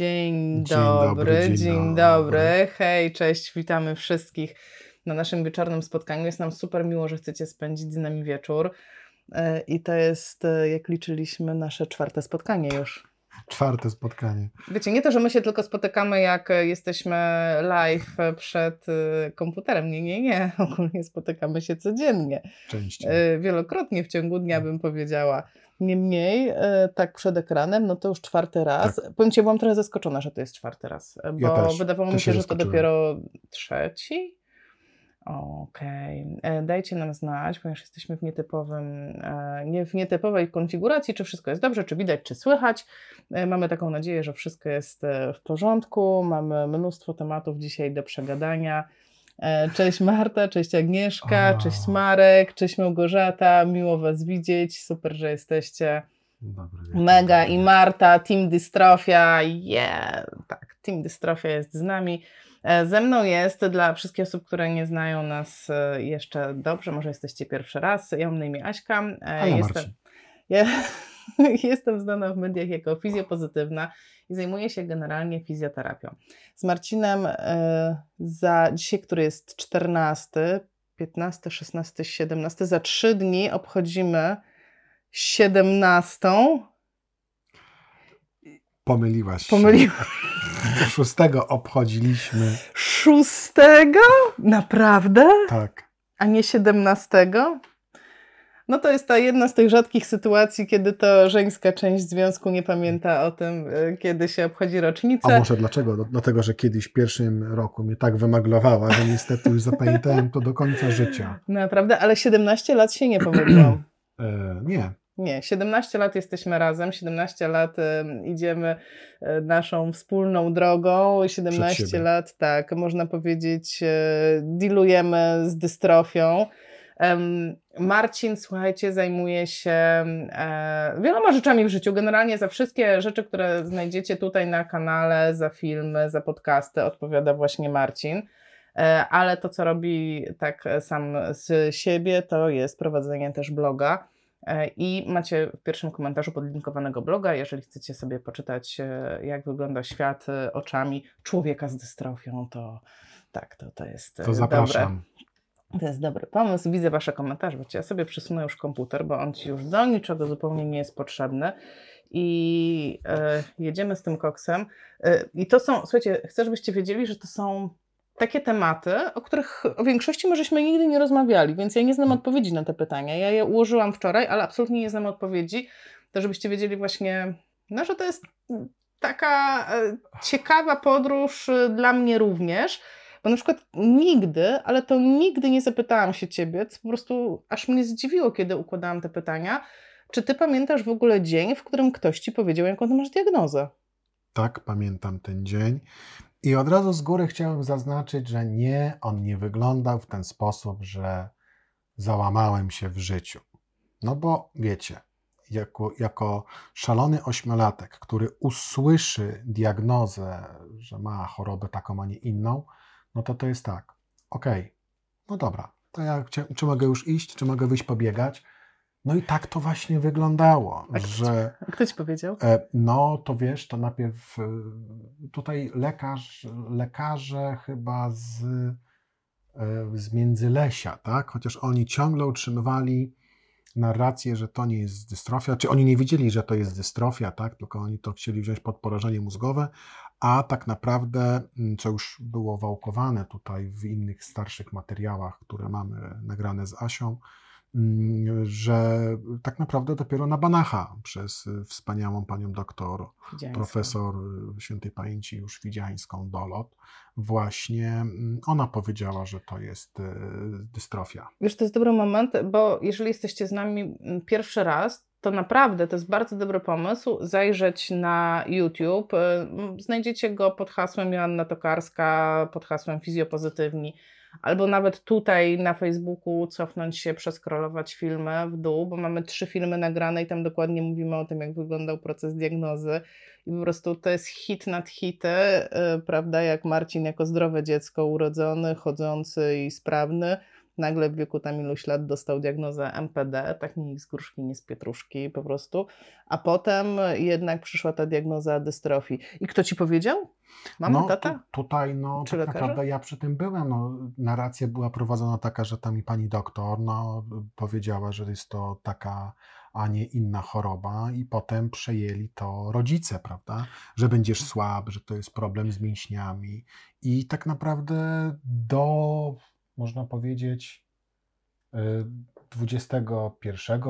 Dzień Dzień dobry, dobry, dzień, dzień dobry. dobry. Hej, cześć, witamy wszystkich na naszym wieczornym spotkaniu. Jest nam super miło, że chcecie spędzić z nami wieczór. E, I to jest, e, jak liczyliśmy, nasze czwarte spotkanie już. Czwarte spotkanie. Wiecie, nie to, że my się tylko spotykamy, jak e, jesteśmy live przed e, komputerem. Nie, nie, nie. Ogólnie spotykamy się codziennie. Częściej. E, Wielokrotnie w ciągu dnia bym powiedziała. Niemniej, tak przed ekranem, no to już czwarty raz. Powiem Ci, byłam trochę zaskoczona, że to jest czwarty raz, bo Ja też. wydawało mi się, się że to dopiero trzeci. Okej. E, Dajcie nam znać, ponieważ jesteśmy w nietypowym, e, nie w nietypowej konfiguracji, czy wszystko jest dobrze, czy widać, czy słychać. E, Mamy taką nadzieję, że wszystko jest w porządku. Mamy mnóstwo tematów dzisiaj do przegadania. Cześć Marta, cześć Agnieszka, O. cześć Marek, cześć Małgorzata. Miło Was widzieć. Super, że jesteście. Dobry. Mega i Marta, Team Dystrofia. Yeah, tak, Team Dystrofia jest z nami. E, Ze mną jest, dla wszystkich osób, które nie znają nas e, jeszcze dobrze, może jesteście pierwszy raz, ja mam na imię Aśka. E, A ja jestem, Marcin. ja, jestem znana w mediach jako fizjopozytywna i zajmuję się generalnie fizjoterapią. Z Marcinem za dzisiaj, który jest 14, 15, 16, 17, za trzy dni obchodzimy 17. Pomyliłaś się. Pomyliłam. Szóstego obchodziliśmy. Szóstego? Naprawdę? Tak. A nie 17? No to jest ta jedna z tych rzadkich sytuacji, kiedy to żeńska część związku nie pamięta o tym, y, kiedy się obchodzi A rocznicę. może dlaczego? Dlatego, że kiedyś w pierwszym roku mnie tak wymaglowała, że niestety już zapamiętałem to do końca życia. Naprawdę, ale 17 lat się nie pomyliłam. E, nie. Nie, 17 lat jesteśmy razem, 17 lat y, idziemy y, naszą wspólną drogą, 17 siebie. lat, tak, można powiedzieć, y, dealujemy z dystrofią. Marcin, słuchajcie, zajmuje się e, wieloma rzeczami w życiu. Generalnie za wszystkie rzeczy, które znajdziecie tutaj na kanale, za filmy, za podcasty, odpowiada właśnie Marcin. E, ale to, co robi tak sam z siebie, to jest prowadzenie też bloga. E, I macie w pierwszym komentarzu podlinkowanego bloga, jeżeli chcecie sobie poczytać, e, jak wygląda świat e, oczami człowieka z dystrofią, to tak, to, to jest To zapraszam. to jest dobry pomysł. Widzę Wasze komentarze. Wiecie, ja sobie przesunę już komputer, bo on Ci już do niczego zupełnie nie jest potrzebny. I e, jedziemy z tym koksem. E, I to są, słuchajcie, chcę, żebyście wiedzieli, że to są takie tematy, o których o większości my żeśmy nigdy nie rozmawiali, więc ja nie znam odpowiedzi na te pytania. Ja je ułożyłam wczoraj, ale absolutnie nie znam odpowiedzi. To żebyście wiedzieli właśnie, no, że to jest taka e, ciekawa podróż e, dla mnie również. Bo na przykład nigdy, ale to nigdy nie zapytałam się ciebie, co po prostu aż mnie zdziwiło, kiedy układałam te pytania. Czy ty pamiętasz w ogóle dzień, w którym ktoś ci powiedział, jaką ty masz diagnozę? Tak, pamiętam ten dzień. I od razu z góry chciałem zaznaczyć, że nie, on nie wyglądał w ten sposób, że załamałem się w życiu. No bo wiecie, jako, jako szalony ośmiolatek, który usłyszy diagnozę, że ma chorobę taką, a nie inną, no to to jest tak. Okej, no dobra, to ja czy mogę już iść, czy mogę wyjść pobiegać? No i tak to właśnie wyglądało, A kto że A Kto ci powiedział? E, No, to wiesz, to najpierw e, tutaj lekarz, lekarze chyba z, e, z Międzylesia, tak? Chociaż oni ciągle utrzymywali narrację, że to nie jest dystrofia, czy oni nie wiedzieli, że to jest dystrofia, tak? Tylko oni to chcieli wziąć pod porażenie mózgowe, a tak naprawdę, mm, co już było wałkowane tutaj w innych starszych materiałach, które mamy nagrane z Asią, że tak naprawdę dopiero na Banacha przez y, wspaniałą panią doktor, Widziańska. profesor y, świętej pamięci już widziańską Dolot, właśnie mm, ona powiedziała, że to jest y, dystrofia. Wiesz, to jest dobry moment, bo jeżeli jesteście z nami mm, pierwszy raz, to naprawdę to jest bardzo dobry pomysł zajrzeć na YouTube. Znajdziecie go pod hasłem Joanna Tokarska, pod hasłem Fizjopozytywni, albo nawet tutaj na Facebooku cofnąć się, przeskrolować filmy w dół, bo mamy trzy filmy nagrane i tam dokładnie mówimy o tym, jak wyglądał proces diagnozy. I po prostu to jest hit nad hity, y, prawda? Jak Marcin jako zdrowe dziecko, urodzony, chodzący i sprawny nagle w wieku tam iluś lat dostał diagnozę MPD, tak nie z gruszki, nie z pietruszki po prostu, a potem jednak przyszła ta diagnoza dystrofii. I kto ci powiedział? Mama, no, tata? Tu, tutaj, no, Czy tak lekarze? naprawdę ja przy tym byłem. No, narracja była prowadzona taka, że tam i pani doktor no, powiedziała, że jest to taka, a nie inna choroba, i potem przejęli to rodzice, prawda? Że będziesz słaby, że to jest problem z mięśniami. I tak naprawdę do, można powiedzieć, y, 21,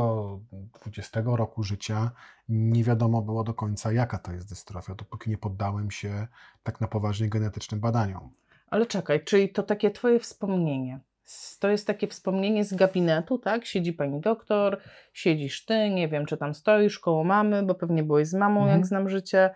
20 roku życia nie wiadomo było do końca, jaka to jest dystrofia, dopóki nie poddałem się tak na poważnie genetycznym badaniom. Ale czekaj, czyli to takie twoje wspomnienie. To jest takie wspomnienie z gabinetu, tak? Siedzi pani doktor, siedzisz ty, nie wiem, czy tam stoisz koło mamy, bo pewnie byłeś z mamą, Mhm. jak znam życie.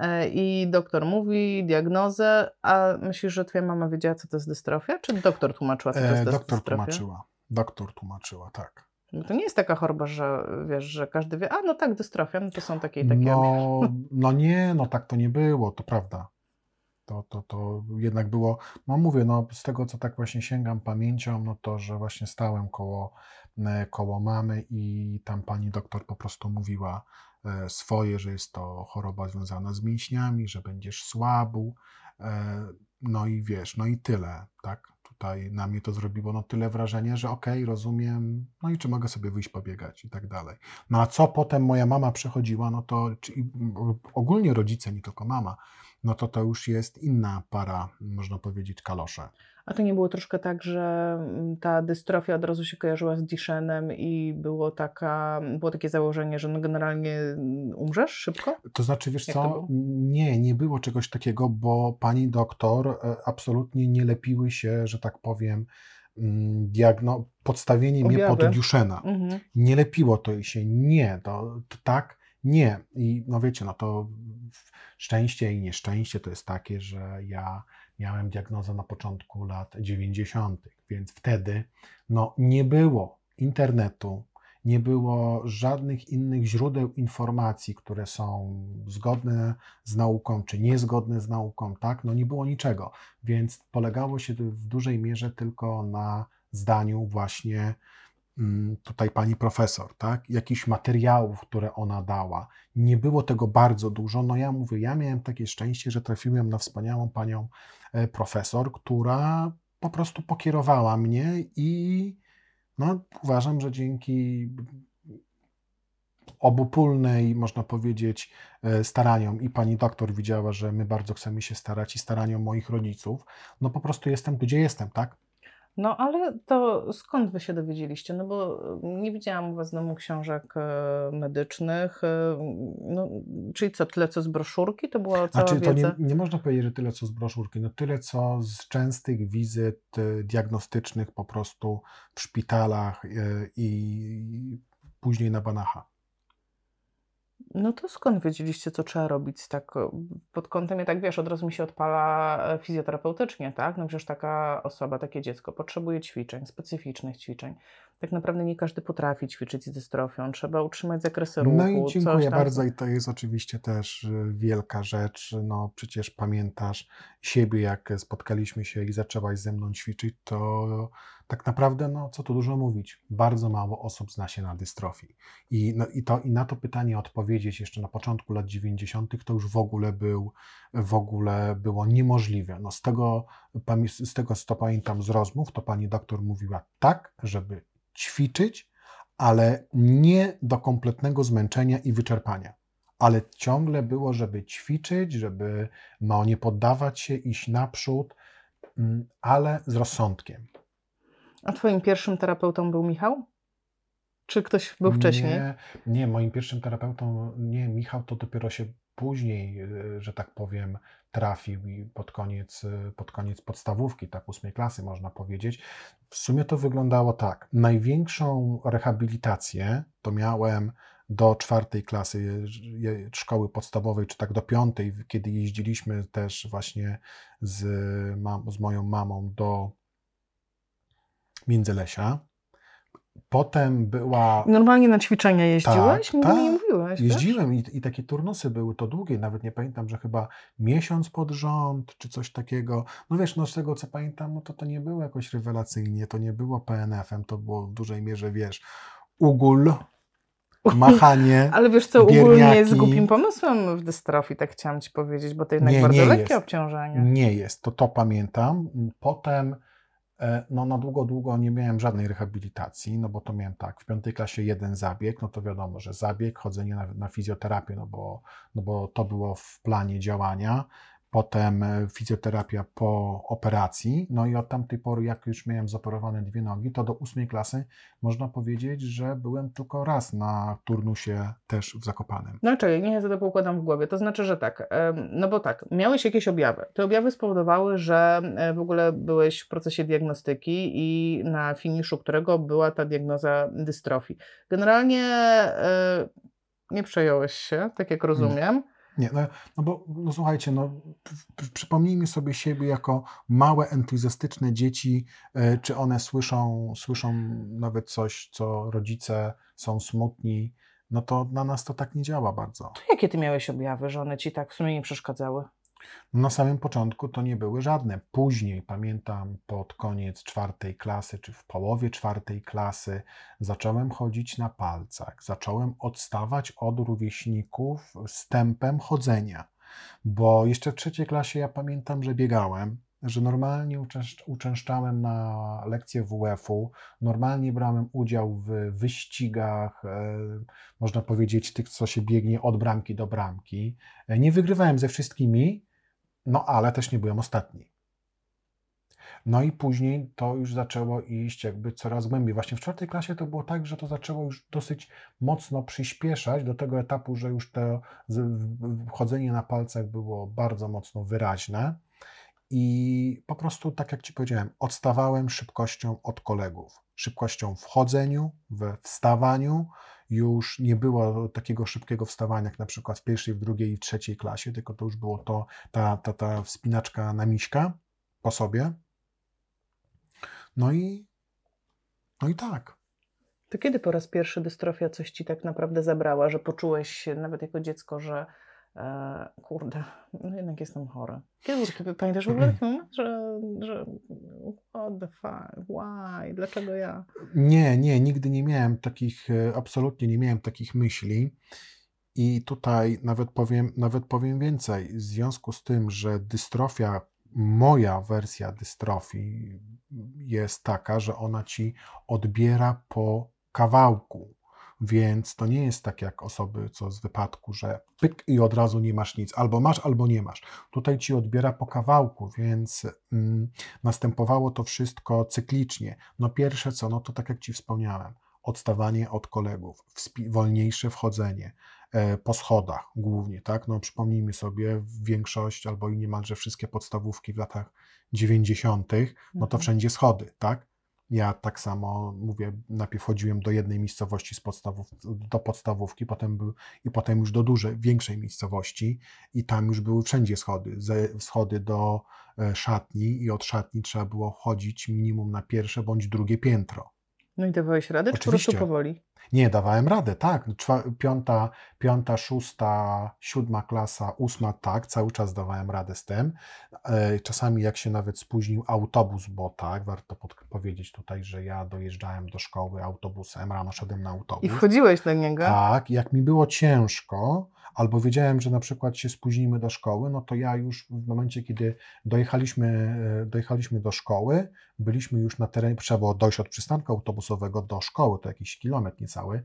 E, I doktor mówi diagnozę, a myślisz, że twoja mama wiedziała, co to jest dystrofia? Czy doktor tłumaczyła, co to jest E, doktor dystrofia? tłumaczyła. Doktor tłumaczyła, tak. Bo To nie jest taka choroba, że wiesz, że każdy wie, a no tak, dystrofia, no to są takie i takie. No, no nie, no tak to nie było, to prawda. To, to, to jednak było, no mówię, no z tego co tak właśnie sięgam pamięcią, no to, że właśnie stałem koło, e, koło mamy i tam pani doktor po prostu mówiła swoje, że jest to choroba związana z mięśniami, że będziesz słabł, e, no i wiesz, no i tyle, tak? Tutaj na mnie to zrobiło no tyle wrażenie, że okej, rozumiem, no i czy mogę sobie wyjść pobiegać i tak dalej. No a co potem moja mama przechodziła, no to ogólnie rodzice, nie tylko mama, no to to już jest inna para, można powiedzieć, kalosze. A to nie było troszkę tak, że mm, ta dystrofia od razu się kojarzyła z Dishenem i było, taka, było takie założenie, że no generalnie mm, umrzesz szybko? To znaczy, wiesz Jak co, nie, nie było czegoś takiego, bo pani doktor e, absolutnie nie lepiły się, że tak powiem, mm, diagno, podstawienie mnie pod Objawy. Duchena. Mhm. nie lepiło to i się nie, to, to tak, nie. I no wiecie, no to szczęście i nieszczęście to jest takie, że ja miałem diagnozę na początku lat 90., więc wtedy no nie było internetu, nie było żadnych innych źródeł informacji, które są zgodne z nauką, czy niezgodne z nauką, tak? No nie było niczego, więc polegało się w dużej mierze tylko na zdaniu właśnie tutaj pani profesor, tak? Jakichś materiałów, które ona dała. Nie było tego bardzo dużo. No ja mówię, ja miałem takie szczęście, że trafiłem na wspaniałą panią e, profesor, która po prostu pokierowała mnie i no, uważam, że dzięki obopólnej, można powiedzieć, e, staraniom i pani doktor widziała, że my bardzo chcemy się starać i staraniom moich rodziców, no po prostu jestem gdzie jestem, tak? No ale to skąd wy się dowiedzieliście? No bo nie widziałam u was domu książek e, medycznych. e, No, czyli co, tyle co z broszurki? To była cała Znaczy, to nie, wiedza? nie można powiedzieć, że tyle co z broszurki, no tyle co z częstych wizyt e, diagnostycznych po prostu w szpitalach e, i później na Banacha. No to skąd wiedzieliście, co trzeba robić tak e, pod kątem, ja tak wiesz, od razu mi się odpala e, fizjoterapeutycznie, tak? No przecież taka osoba, takie dziecko potrzebuje ćwiczeń, specyficznych ćwiczeń. Tak naprawdę nie każdy potrafi ćwiczyć z dystrofią, trzeba utrzymać zakresy ruchu, No i dziękuję bardzo i to jest oczywiście też e, wielka rzecz. No przecież pamiętasz siebie, jak spotkaliśmy się i zaczęłaś ze mną ćwiczyć, to tak naprawdę, no co tu dużo mówić, bardzo mało osób zna się na dystrofii. I, no, i, to, i na to pytanie odpowiedzieć jeszcze na początku lat 90. to już w ogóle był, w ogóle było niemożliwe. No z tego, z tego, co pamiętam z rozmów, to pani doktor mówiła tak, żeby ćwiczyć, ale nie do kompletnego zmęczenia i wyczerpania. Ale ciągle było, żeby ćwiczyć, żeby no, nie poddawać się, iść naprzód, mm, ale z rozsądkiem. A twoim pierwszym terapeutą był Michał? Czy ktoś był wcześniej? Nie, nie, moim pierwszym terapeutą, nie, Michał to dopiero się później, y, że tak powiem, trafił i pod koniec, y, pod koniec podstawówki, tak ósmej klasy można powiedzieć. W sumie to wyglądało tak. Największą rehabilitację to miałem do czwartej klasy szkoły podstawowej, czy tak do piątej, kiedy jeździliśmy też właśnie z, mam, z moją mamą do Międzylesia. Potem była. Normalnie na ćwiczenia jeździłeś? Tak, mi nie tak. mówiłeś. Jeździłem i, i takie turnusy były to długie, nawet nie pamiętam, że chyba miesiąc pod rząd, czy coś takiego. No wiesz, no z tego co pamiętam, no to to nie było jakoś rewelacyjnie, to nie było PNF-em, to było w dużej mierze, wiesz, ugul, machanie. Ale wiesz co, ogólnie jest bierniaki. głupim pomysłem w dystrofii, tak chciałam ci powiedzieć, bo to jednak Nie, bardzo nie lekkie jest. obciążenie. Nie jest, to to pamiętam. Potem no na długo, długo nie miałem żadnej rehabilitacji, no bo to miałem tak, w piątej klasie jeden zabieg, no to wiadomo, że zabieg, chodzenie na, na fizjoterapię, no bo, no bo to było w planie działania. Potem e, fizjoterapia po operacji, no i od tamtej pory, jak już miałem zoperowane dwie nogi, to do ósmej klasy można powiedzieć, że byłem tylko raz na turnusie też w Zakopanem. No czekaj, niech ja sobie to poukładam w głowie. To znaczy, że tak, no bo tak, miałeś jakieś objawy. Te objawy spowodowały, że e, w ogóle byłeś w procesie diagnostyki i na finiszu którego była ta diagnoza dystrofii. Generalnie e, nie przejąłeś się, tak jak rozumiem. Nie, no, no bo no słuchajcie, no, przypomnijmy sobie siebie jako małe, entuzjastyczne dzieci, e, czy one słyszą, słyszą nawet coś, co rodzice są smutni, no to na nas to tak nie działa bardzo. To jakie ty miałeś objawy, że one ci tak w sumie nie przeszkadzały? Na samym początku to nie były żadne. Później, pamiętam, pod koniec czwartej klasy, czy w połowie czwartej klasy, zacząłem chodzić na palcach. Zacząłem odstawać od rówieśników z tempem chodzenia. Bo jeszcze w trzeciej klasie ja pamiętam, że biegałem, że normalnie uczęszcz- uczęszczałem na lekcje WF-u, normalnie brałem udział w wyścigach, e, można powiedzieć, tych, co się biegnie od bramki do bramki. E, Nie wygrywałem ze wszystkimi, no ale też nie byłem ostatni. No i później to już zaczęło iść jakby coraz głębiej. Właśnie w czwartej klasie to było tak, że to zaczęło już dosyć mocno przyspieszać do tego etapu, że już to chodzenie na palcach było bardzo mocno wyraźne. I po prostu, tak jak Ci powiedziałem, odstawałem szybkością od kolegów. Szybkością w chodzeniu, we wstawaniu. Już nie było takiego szybkiego wstawania, jak na przykład w pierwszej, w drugiej i w trzeciej klasie, tylko to już było to, ta, ta, ta wspinaczka na miśka po sobie. No i, no i tak. To kiedy po raz pierwszy dystrofia coś ci tak naprawdę zabrała, że poczułeś się nawet jako dziecko, że e, kurde, no jednak jestem chory. Taki, pamiętasz w ogóle taki moment, że, że what the fuck, why, dlaczego ja? Nie, nie, nigdy nie miałem takich, e, absolutnie nie miałem takich myśli. I tutaj nawet powiem, nawet powiem więcej. W związku z tym, że dystrofia, moja wersja dystrofii jest taka, że ona ci odbiera po kawałku. Więc to nie jest tak jak osoby, co z wypadku, że pyk i od razu nie masz nic. Albo masz, albo nie masz. Tutaj ci odbiera po kawałku, więc mm, następowało to wszystko cyklicznie. No pierwsze co, no to tak jak ci wspomniałem, odstawanie od kolegów, wolniejsze wchodzenie e, po schodach głównie, tak? No przypomnijmy sobie, większość albo i niemalże wszystkie podstawówki w latach 90., no to Mhm. wszędzie schody, tak? Ja tak samo mówię, najpierw chodziłem do jednej miejscowości z podstawów, do podstawówki, potem był, i potem już do dużej, większej miejscowości i tam już były wszędzie schody, ze, schody do e, szatni i od szatni trzeba było chodzić minimum na pierwsze bądź drugie piętro. No i dawałeś radę, czy po Oczywiście. prostu powoli? Nie, dawałem radę, tak. Czwa, piąta, piąta, szósta, siódma klasa, ósma, tak, cały czas dawałem radę z tym. E, Czasami jak się nawet spóźnił autobus, bo tak, warto pod, powiedzieć tutaj, że ja dojeżdżałem do szkoły autobusem, rano szedłem na autobus. I wchodziłeś do niego? Tak, jak mi było ciężko, albo wiedziałem, że na przykład się spóźnimy do szkoły, no to ja już w momencie, kiedy dojechaliśmy, e, dojechaliśmy do szkoły, byliśmy już na terenie, trzeba było dojść od przystanku autobusowego do szkoły, to jakiś kilometr niecały.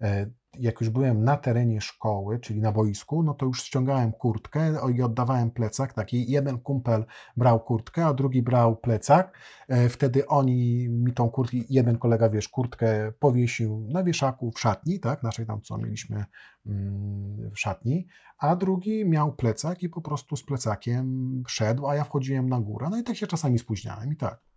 E, Jak już byłem na terenie szkoły, czyli na boisku, no to już ściągałem kurtkę i oddawałem plecak. Taki jeden kumpel brał kurtkę, a drugi brał plecak. E, Wtedy oni mi tą kurtkę, jeden kolega, wiesz, kurtkę powiesił na wieszaku w szatni, tak, naszej tam, co mieliśmy mm, w szatni, a drugi miał plecak i po prostu z plecakiem szedł, a ja wchodziłem na górę. No i tak się czasami spóźniałem i tak.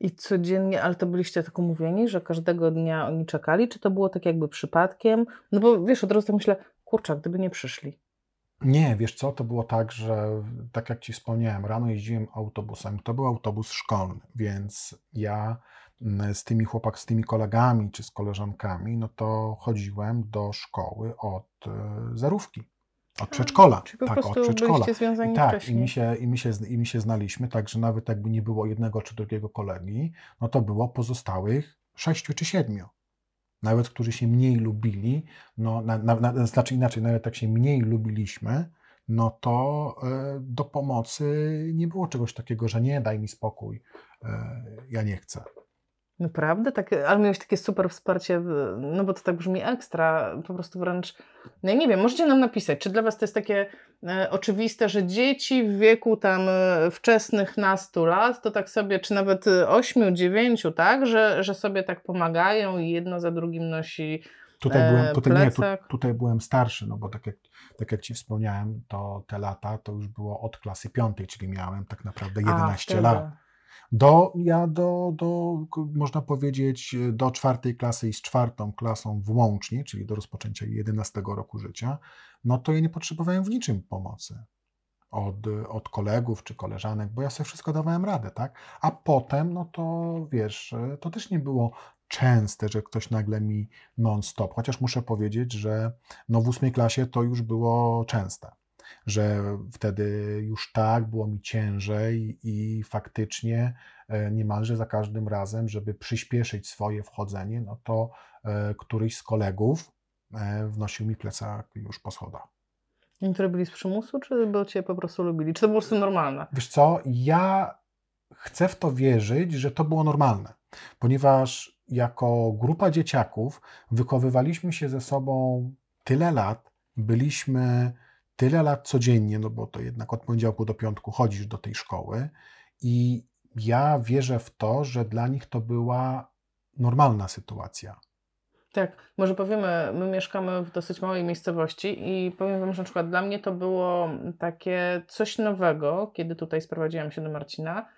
I codziennie, ale to byliście tak umówieni, że każdego dnia oni czekali, czy to było tak jakby przypadkiem? No bo wiesz, od razu tak myślę, kurczę, gdyby nie przyszli. Nie, wiesz co, to było tak, że tak jak Ci wspomniałem, rano jeździłem autobusem, to był autobus szkolny, więc ja z tymi chłopak, z tymi kolegami czy z koleżankami, no to chodziłem do szkoły od e, zerówki, od przedszkola. Czyli po tak, od prostu przedszkola. byliście związani I tak, i wcześniej. my, się, i, my się, i my się znaliśmy, także nawet jakby nie było jednego czy drugiego kolegi, no to było pozostałych sześciu czy siedmiu. Nawet którzy się mniej lubili, no, na, na, na, znaczy inaczej, nawet jak się mniej lubiliśmy, no to e, do pomocy nie było czegoś takiego, że nie, daj mi spokój, e, ja nie chcę. Naprawdę? Tak, ale miałeś takie super wsparcie, no bo to tak brzmi ekstra, po prostu wręcz, no ja nie wiem, możecie nam napisać, czy dla Was to jest takie e, oczywiste, że dzieci w wieku tam e, wczesnych nastu lat, to tak sobie, czy nawet e, ośmiu, dziewięciu, tak, że, że sobie tak pomagają i jedno za drugim nosi Tutaj E, byłem, tutaj, nie, tu, tutaj byłem starszy, no bo tak jak, tak jak Ci wspomniałem, to te lata to już było od klasy piątej, czyli miałem tak naprawdę A, 11 wtedy. lat. Do, ja do, do, można powiedzieć, do czwartej klasy i z czwartą klasą włącznie, czyli do rozpoczęcia 11 roku życia, no to ja nie potrzebowałem w niczym pomocy od, od kolegów czy koleżanek, bo ja sobie wszystko dawałem radę, tak? A potem, no to wiesz, to też nie było częste, że ktoś nagle mi non-stop, chociaż muszę powiedzieć, że no w ósmej klasie to już było częste że wtedy już tak było mi ciężej i faktycznie e, niemalże za każdym razem, żeby przyspieszyć swoje wchodzenie, no to e, któryś z kolegów e, wnosił mi plecak już po schodach. Oni to robili z przymusu, czy bo Cię po prostu lubili? Czy to było po prostu normalne? Wiesz co, ja chcę w to wierzyć, że to było normalne, ponieważ jako grupa dzieciaków wychowywaliśmy się ze sobą tyle lat, byliśmy tyle lat codziennie, no bo to jednak od poniedziałku do piątku chodzisz do tej szkoły i ja wierzę w to, że dla nich to była normalna sytuacja. Tak, może powiemy, my mieszkamy w dosyć małej miejscowości i powiem Wam, że na przykład dla mnie to było takie coś nowego, kiedy tutaj sprowadziłam się do Marcina,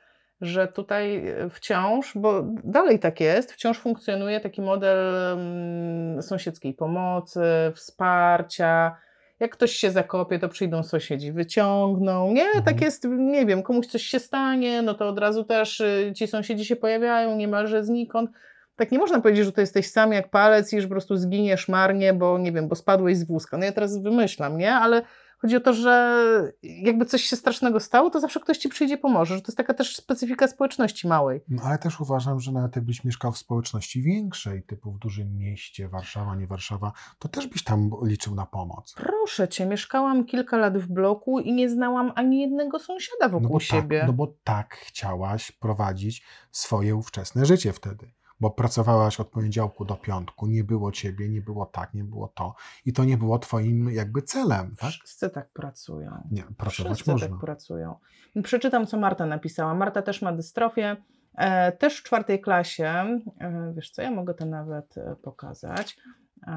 że tutaj wciąż, bo dalej tak jest, wciąż funkcjonuje taki model mm, sąsiedzkiej pomocy, wsparcia. Jak ktoś się zakopie, to przyjdą sąsiedzi, wyciągną. Nie, Mhm. tak jest, nie wiem, komuś coś się stanie, no to od razu też y, ci sąsiedzi się pojawiają niemalże znikąd. Tak nie można powiedzieć, że to jesteś sam jak palec i że po prostu zginiesz marnie, bo nie wiem, bo spadłeś z wózka. No ja teraz wymyślam, nie? Ale chodzi o to, że jakby coś się strasznego stało, to zawsze ktoś ci przyjdzie pomoże, że to jest taka też specyfika społeczności małej. No, ale też uważam, że nawet jakbyś mieszkał w społeczności większej, typu w dużym mieście, Warszawa, nie Warszawa, to też byś tam liczył na pomoc. Proszę cię, mieszkałam kilka lat w bloku i nie znałam ani jednego sąsiada wokół No bo, siebie. tak, no bo tak chciałaś prowadzić swoje ówczesne życie wtedy. Bo pracowałaś od poniedziałku do piątku, nie było ciebie, nie było tak, nie było to. I to nie było twoim jakby celem, tak? Wszyscy tak pracują. Nie, pracować Wszyscy można. tak pracują. Przeczytam, co Marta napisała. Marta też ma dystrofię. E, też w czwartej klasie. E, wiesz co, ja mogę to nawet e, pokazać. E,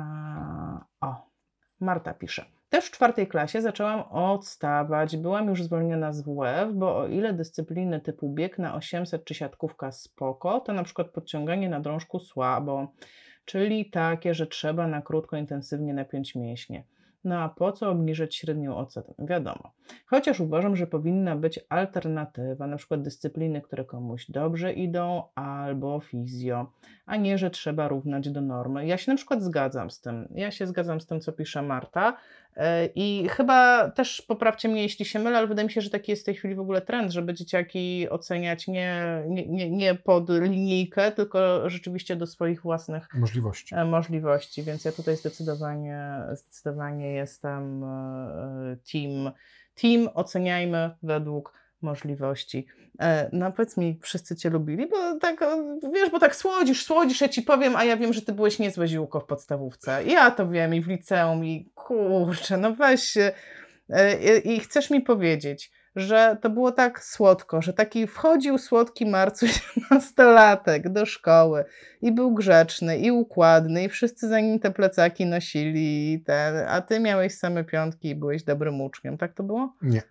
o, Marta pisze. Też w czwartej klasie zaczęłam odstawać. Byłam już zwolniona z WF, bo o ile dyscypliny typu bieg na 800 czy siatkówka spoko, to na przykład podciąganie na drążku słabo. Czyli takie, że trzeba na krótko, intensywnie napiąć mięśnie. No a po co obniżyć średnią ocenę? Wiadomo. Chociaż uważam, że powinna być alternatywa, na przykład dyscypliny, które komuś dobrze idą, albo fizjo, a nie, że trzeba równać do normy. Ja się na przykład zgadzam z tym. Ja się zgadzam z tym, co pisze Marta. Yy, I chyba też poprawcie mnie, jeśli się mylę, ale wydaje mi się, że taki jest w tej chwili w ogóle trend, żeby dzieciaki oceniać nie, nie, nie, nie pod linijkę, tylko rzeczywiście do swoich własnych Możliwości. e, możliwości, więc ja tutaj zdecydowanie, zdecydowanie jestem e, team, team oceniajmy według możliwości. E, No powiedz mi, wszyscy Cię lubili, bo tak, e, wiesz, bo tak słodzisz, słodzisz, ja Ci powiem, a ja wiem, że Ty byłeś niezłe ziółko w podstawówce. Ja to wiem i w liceum i kurczę, no weź. E, I i chcesz mi powiedzieć, że to było tak słodko, że taki wchodził słodki Marcuś nastolatek do szkoły i był grzeczny i układny i wszyscy za nim te plecaki nosili, i ten, a ty miałeś same piątki i byłeś dobrym uczniem, tak to było? Nie.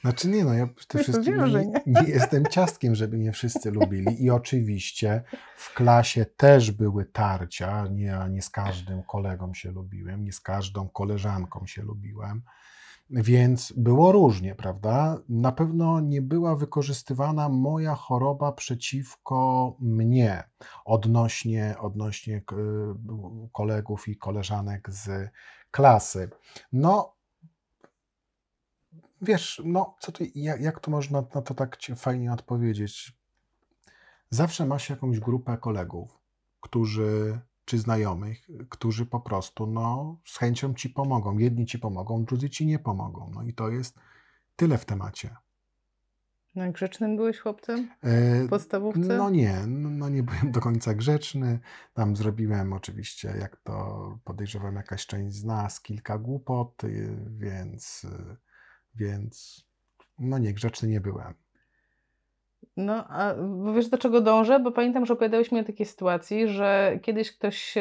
Znaczy nie, no ja przede wszystkim nie, nie jestem ciastkiem, żeby mnie wszyscy lubili i oczywiście w klasie też były tarcia, nie, nie z każdym kolegą się lubiłem, nie z każdą koleżanką się lubiłem. Więc było różnie, prawda? Na pewno nie była wykorzystywana moja choroba przeciwko mnie odnośnie, odnośnie k- kolegów i koleżanek z klasy. No, wiesz, no, co ty, jak, jak to można na to tak fajnie odpowiedzieć? Zawsze masz jakąś grupę kolegów, którzy, czy znajomych, którzy po prostu, no, z chęcią ci pomogą. Jedni ci pomogą, drudzy ci nie pomogą. No i to jest tyle w temacie. No, grzecznym byłeś chłopcem E, w podstawówce? No nie, no no nie byłem do końca grzeczny. Tam zrobiłem oczywiście, jak to podejrzewam, jakaś część z nas, kilka głupot, y, więc, y, więc no nie, grzeczny nie byłem. No, a wiesz do czego dążę? Bo pamiętam, że opowiadałeś mi o takiej sytuacji, że kiedyś ktoś, e,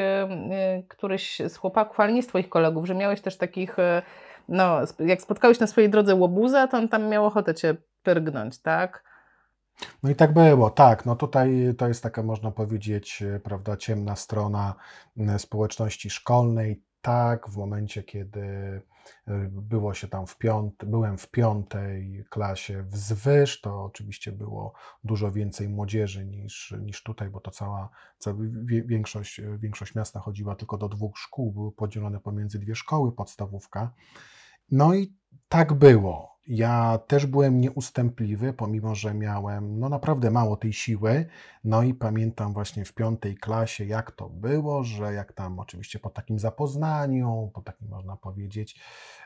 e, któryś z chłopaków, ale nie z twoich kolegów, że miałeś też takich, e, no, jak spotkałeś na swojej drodze łobuza, to on tam miał ochotę cię pyrgnąć, tak? No i tak było, tak. No tutaj to jest taka, można powiedzieć, prawda, ciemna strona społeczności szkolnej. Tak, w momencie, kiedy było się tam w piąt, byłem w piątej klasie wzwyż, to oczywiście było dużo więcej młodzieży niż, niż tutaj, bo to cała, cała większość, e, większość miasta chodziła tylko do dwóch szkół, były podzielone pomiędzy dwie szkoły, podstawówka. No i tak było. Ja też byłem nieustępliwy, pomimo że miałem no naprawdę mało tej siły. No i pamiętam właśnie w piątej klasie, jak to było, że jak tam oczywiście po takim zapoznaniu, po takim można powiedzieć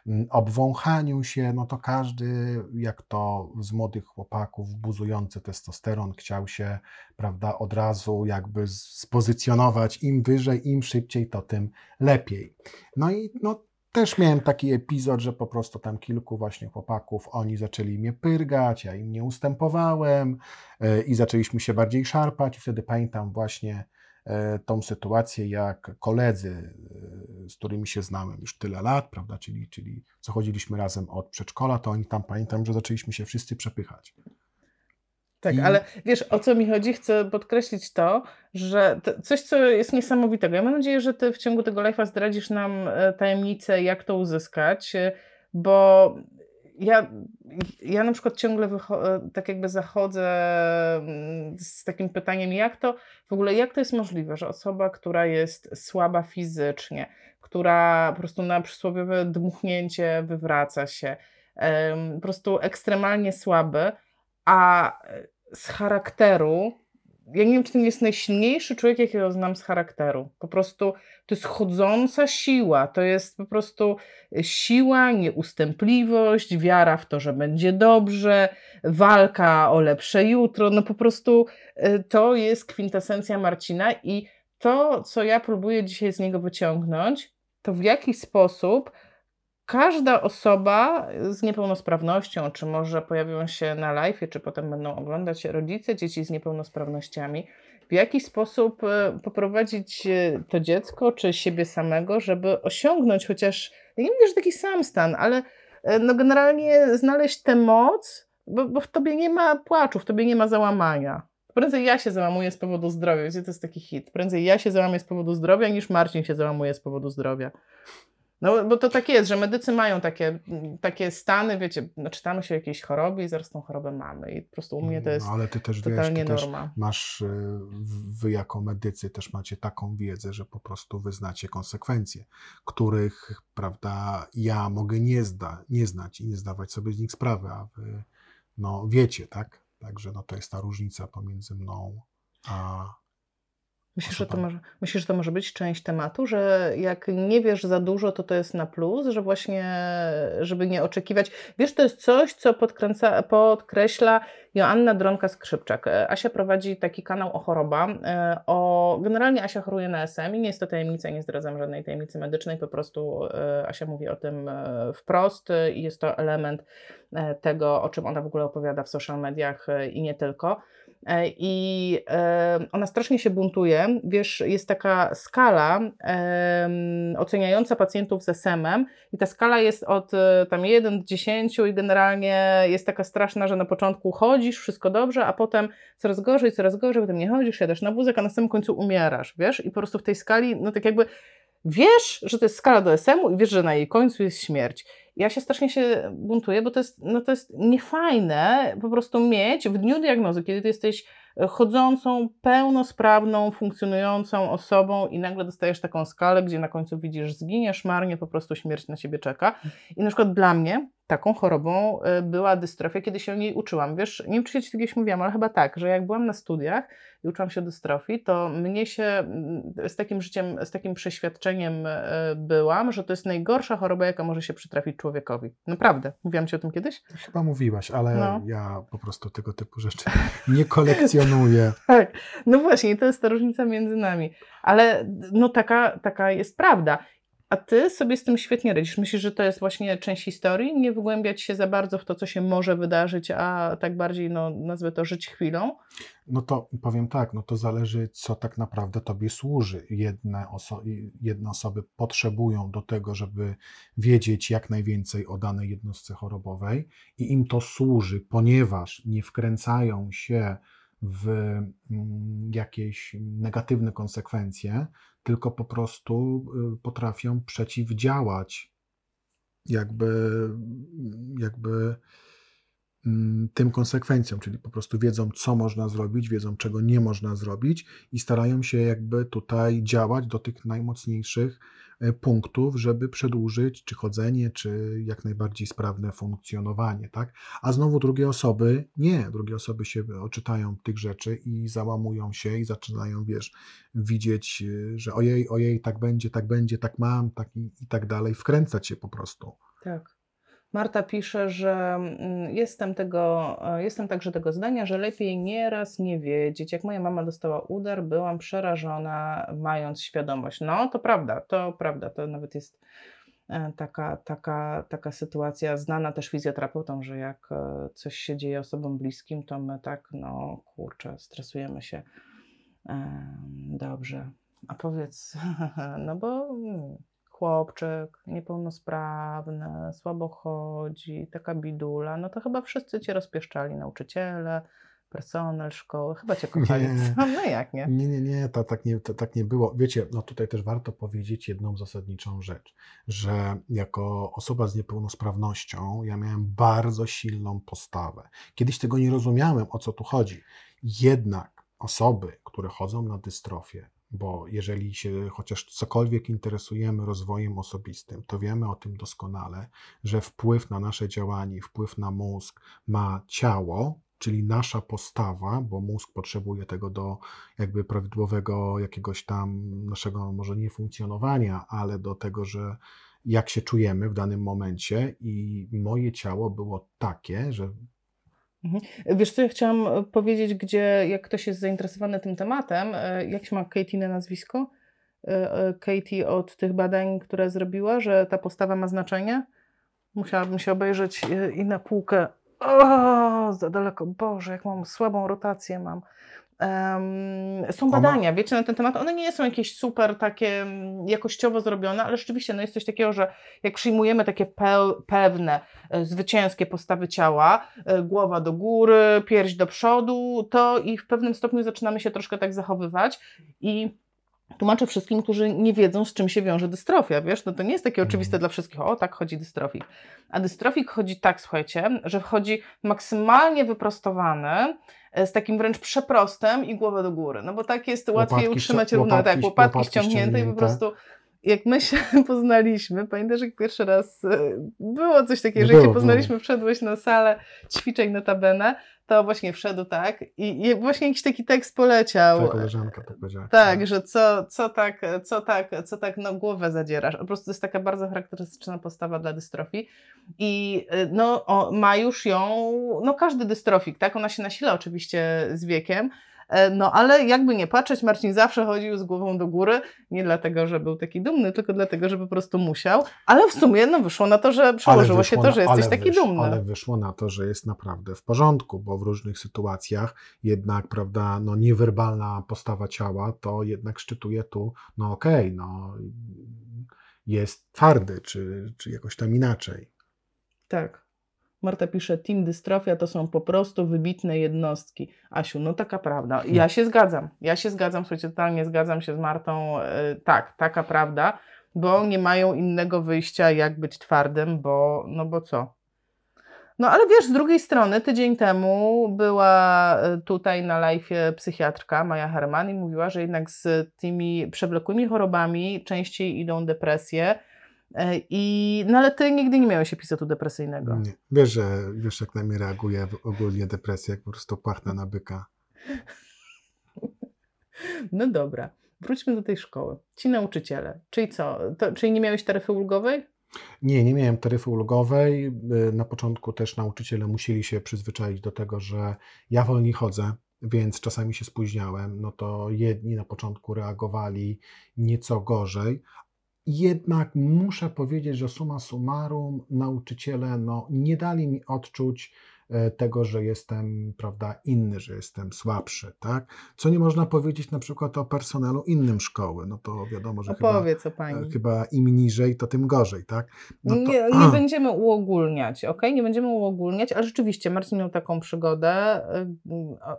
mm, obwąchaniu się, no to każdy, jak to z młodych chłopaków buzujący testosteron, chciał się, prawda, od razu jakby spozycjonować im wyżej, im szybciej, to tym lepiej. No i no, też miałem taki epizod, że po prostu tam kilku właśnie chłopaków, oni zaczęli mnie pyrgać, ja im nie ustępowałem e, i zaczęliśmy się bardziej szarpać i wtedy pamiętam właśnie e, tą sytuację, jak koledzy, e, z którymi się znałem już tyle lat, prawda, czyli, czyli co chodziliśmy razem od przedszkola, to oni tam pamiętam, że zaczęliśmy się wszyscy przepychać. Tak, I- ale wiesz o co mi chodzi? Chcę podkreślić to, że to, coś, co jest niesamowitego. Ja mam nadzieję, że ty w ciągu tego live'a zdradzisz nam e, tajemnicę, jak to uzyskać, e, bo ja, ja na przykład ciągle e, tak jakby zachodzę mm, z takim pytaniem, jak to w ogóle, jak to jest możliwe, że osoba, która jest słaba fizycznie, która po prostu na przysłowiowe dmuchnięcie wywraca się, po prostu ekstremalnie słaby, a z charakteru, ja nie wiem, czy nie jest najsilniejszy człowiek, jakiego znam z charakteru. Po prostu to jest chodząca siła, to jest po prostu siła, nieustępliwość, wiara w to, że będzie dobrze, walka o lepsze jutro. No po prostu y, to jest kwintesencja Marcina i to, co ja próbuję dzisiaj z niego wyciągnąć, to w jaki sposób każda osoba z niepełnosprawnością, czy może pojawią się na live, czy potem będą oglądać rodzice dzieci z niepełnosprawnościami, w jaki sposób e, poprowadzić e, to dziecko, czy siebie samego, żeby osiągnąć chociaż, nie mówię, że taki sam stan, ale e, no generalnie znaleźć tę moc, bo, bo w tobie nie ma płaczu, w tobie nie ma załamania. Prędzej ja się załamuję z powodu zdrowia, wiecie, to jest taki hit. Prędzej ja się załamię z powodu zdrowia, niż Marcin się załamuje z powodu zdrowia. No, bo to tak jest, że medycy mają takie, takie stany, wiecie, no, czytamy się o jakiejś chorobie i zaraz tą chorobę mamy. I po prostu u mnie to jest No, ale ty też wiesz, totalnie też norma. masz, y, wy jako medycy też macie taką wiedzę, że po prostu wy znacie konsekwencje, których, prawda, ja mogę nie, zda, nie znać i nie zdawać sobie z nich sprawy, a wy, no, wiecie, tak? Także, no, to jest ta różnica pomiędzy mną a... Myślisz, że to może, myślisz, że to może być część tematu, że jak nie wiesz za dużo, to to jest na plus, że właśnie, żeby nie oczekiwać. Wiesz, to jest coś, co podkreśla Joanna Dronka-Skrzypczak. E, Asia prowadzi taki kanał o choroba. e, O, generalnie Asia choruje na SM i nie jest to tajemnica, nie zdradzam żadnej tajemnicy medycznej, po prostu e, Asia mówi o tym wprost i jest to element tego, o czym ona w ogóle opowiada w social mediach i nie tylko. E, I e, ona strasznie się buntuje. Wiesz, jest taka skala oceniająca pacjentów z SM-em i ta skala jest od e, tam 1 do 10 i generalnie jest taka straszna, że na początku chodzisz, wszystko dobrze, a potem coraz gorzej, coraz gorzej, potem nie chodzisz, siadasz na wózek, a na samym końcu umierasz, wiesz? I po prostu w tej skali, no tak jakby wiesz, że to jest skala do SM-u i wiesz, że na jej końcu jest śmierć. Ja się strasznie się buntuję, bo to jest, no to jest niefajne po prostu mieć w dniu diagnozy, kiedy ty jesteś chodzącą, pełnosprawną, funkcjonującą osobą i nagle dostajesz taką skalę, gdzie na końcu widzisz, zginiesz marnie, po prostu śmierć na ciebie czeka. I na przykład dla mnie taką chorobą y, była dystrofia, kiedy się o niej uczyłam. Wiesz, nie wiem, czy ci kiedyś mówiłam, ale chyba tak, że jak byłam na studiach i uczyłam się dystrofii, to mnie się mm, z takim życiem, z takim przeświadczeniem y, byłam, że to jest najgorsza choroba, jaka może się przytrafić człowiekowi. Naprawdę. Mówiłam ci o tym kiedyś? Chyba mówiłaś, ale no. ja po prostu tego typu rzeczy nie kolekcjonuję. tak, no właśnie, to jest ta różnica między nami. Ale no taka, taka jest prawda. A ty sobie z tym świetnie radzisz. Myślisz, że to jest właśnie część historii? Nie wgłębiać się za bardzo w to, co się może wydarzyć, a tak bardziej, no, nazwę to, żyć chwilą? No to powiem tak, no to zależy, co tak naprawdę tobie służy. Jedne, oso jedne osoby potrzebują do tego, żeby wiedzieć jak najwięcej o danej jednostce chorobowej i im to służy, ponieważ nie wkręcają się w mm, jakieś negatywne konsekwencje, tylko po prostu y, potrafią przeciwdziałać jakby, jakby mm, tym konsekwencjom, czyli po prostu wiedzą, co można zrobić, wiedzą, czego nie można zrobić i starają się jakby tutaj działać do tych najmocniejszych punktów, żeby przedłużyć czy chodzenie, czy jak najbardziej sprawne funkcjonowanie, tak? A znowu drugie osoby nie, drugie osoby się oczytają tych rzeczy i załamują się i zaczynają, wiesz, widzieć, e, że ojej, ojej, tak będzie, tak będzie, tak mam, tak i, i tak dalej, wkręcać się po prostu. Tak. Marta pisze, że mm, jestem, tego, e, jestem także tego zdania, że lepiej nieraz nie wiedzieć. Jak moja mama dostała udar, byłam przerażona, mając świadomość. No, to prawda, to prawda, to nawet jest e, taka, taka, taka sytuacja znana też fizjoterapeutom, że jak e, coś się dzieje osobom bliskim, to my tak, no kurczę, stresujemy się. Dobrze. A powiedz, no bo hmm, chłopczyk niepełnosprawny, słabo chodzi, taka bidula, no to chyba wszyscy cię rozpieszczali, nauczyciele, personel szkoły, chyba cię kochali. Nie, no jak nie? Nie, nie, nie, tak nie, tak nie było. Wiecie, no tutaj też warto powiedzieć jedną zasadniczą rzecz, że jako osoba z niepełnosprawnością ja miałem bardzo silną postawę. Kiedyś tego nie rozumiałem, o co tu chodzi. Jednak osoby, które chodzą na dystrofię, bo jeżeli się chociaż cokolwiek interesujemy rozwojem osobistym, to wiemy o tym doskonale, że wpływ na nasze działanie, wpływ na mózg ma ciało, czyli nasza postawa, bo mózg potrzebuje tego do jakby prawidłowego jakiegoś tam naszego może nie funkcjonowania, ale do tego, że jak się czujemy w danym momencie i moje ciało było takie, że. Wiesz co, ja chciałam e, powiedzieć, gdzie jak ktoś jest zainteresowany tym tematem, e, jak się ma Katie na nazwisko? E, Katie od tych badań, które zrobiła, że ta postawa ma znaczenie? Musiałabym się obejrzeć i na półkę. O, za daleko. Boże, jak mam słabą rotację mam. Um, są badania, wiecie, na ten temat. One nie są jakieś super takie mm, jakościowo zrobione, ale rzeczywiście no jest coś takiego, że jak przyjmujemy takie pe pewne, e, zwycięskie postawy ciała, e, głowa do góry, pierś do przodu, to i w pewnym stopniu zaczynamy się troszkę tak zachowywać i tłumaczę wszystkim, którzy nie wiedzą, z czym się wiąże dystrofia, wiesz, no to nie jest takie oczywiste dla wszystkich, o tak chodzi dystrofik. A dystrofik chodzi tak, słuchajcie, że wchodzi maksymalnie wyprostowany, z takim wręcz przeprostem i głowę do góry, no bo tak jest łatwiej łopatki utrzymać równowagę, tak, łopatki, łopatki ściągnięte, i po prostu jak my się poznaliśmy, pamiętasz jak pierwszy raz e, było coś takiego, że jak się poznaliśmy, wszedłeś na salę ćwiczeń notabene, to właśnie wszedł tak i, i właśnie jakiś taki tekst poleciał. Ta koleżanka tak powiedziała. Tak, że co, co tak, co tak, co tak no głowę zadzierasz. Po prostu to jest taka bardzo charakterystyczna postawa dla dystrofii i y, no o, ma już ją, no każdy dystrofik, tak, ona się nasila oczywiście z wiekiem, no ale jakby nie patrzeć, Marcin zawsze chodził z głową do góry, nie dlatego, że był taki dumny, tylko dlatego, że po prostu musiał, ale w sumie no, wyszło na to, że przełożyło się to, że jesteś taki wysz, dumny. Ale wyszło na to, że jest naprawdę w porządku, bo w różnych sytuacjach jednak, prawda, no niewerbalna postawa ciała to jednak szczytuje tu, no okej, okay, no jest twardy, czy, czy jakoś tam inaczej. Tak. Marta pisze, Team Dystrofia to są po prostu wybitne jednostki. Asiu, no taka prawda. Ja się zgadzam. Ja się zgadzam, słuchajcie, totalnie zgadzam się z Martą. Yy, tak, taka prawda. bo nie mają innego wyjścia, jak być twardym, bo no bo co? No ale wiesz, z drugiej strony tydzień temu była e, tutaj na live psychiatrka Maja Herman i mówiła, że jednak z tymi przewlekłymi chorobami częściej idą depresje. E, I, no ale ty nigdy nie miałeś epizodu depresyjnego. Nie. Wiesz, że wiesz, jak na mnie reaguje ogólnie depresja, jak po prostu płachnę na byka. No dobra, wróćmy do tej szkoły. Ci nauczyciele, czyli co? To, czyli nie miałeś taryfy ulgowej? Nie, nie miałem taryfy ulgowej. Y, na początku też nauczyciele musieli się przyzwyczaić do tego, że ja wolniej chodzę, więc czasami się spóźniałem. No to jedni na początku reagowali nieco gorzej. Jednak muszę powiedzieć, że suma summarum nauczyciele no, nie dali mi odczuć, tego, że jestem, prawda, inny, że jestem słabszy, tak? Co nie można powiedzieć na przykład o personelu innym szkoły, no to wiadomo, że Opowiedz chyba, o pani. E, chyba im niżej, to tym gorzej, tak? No to, nie, nie będziemy uogólniać, ok? Nie będziemy uogólniać, ale rzeczywiście Marcin miał taką przygodę, e,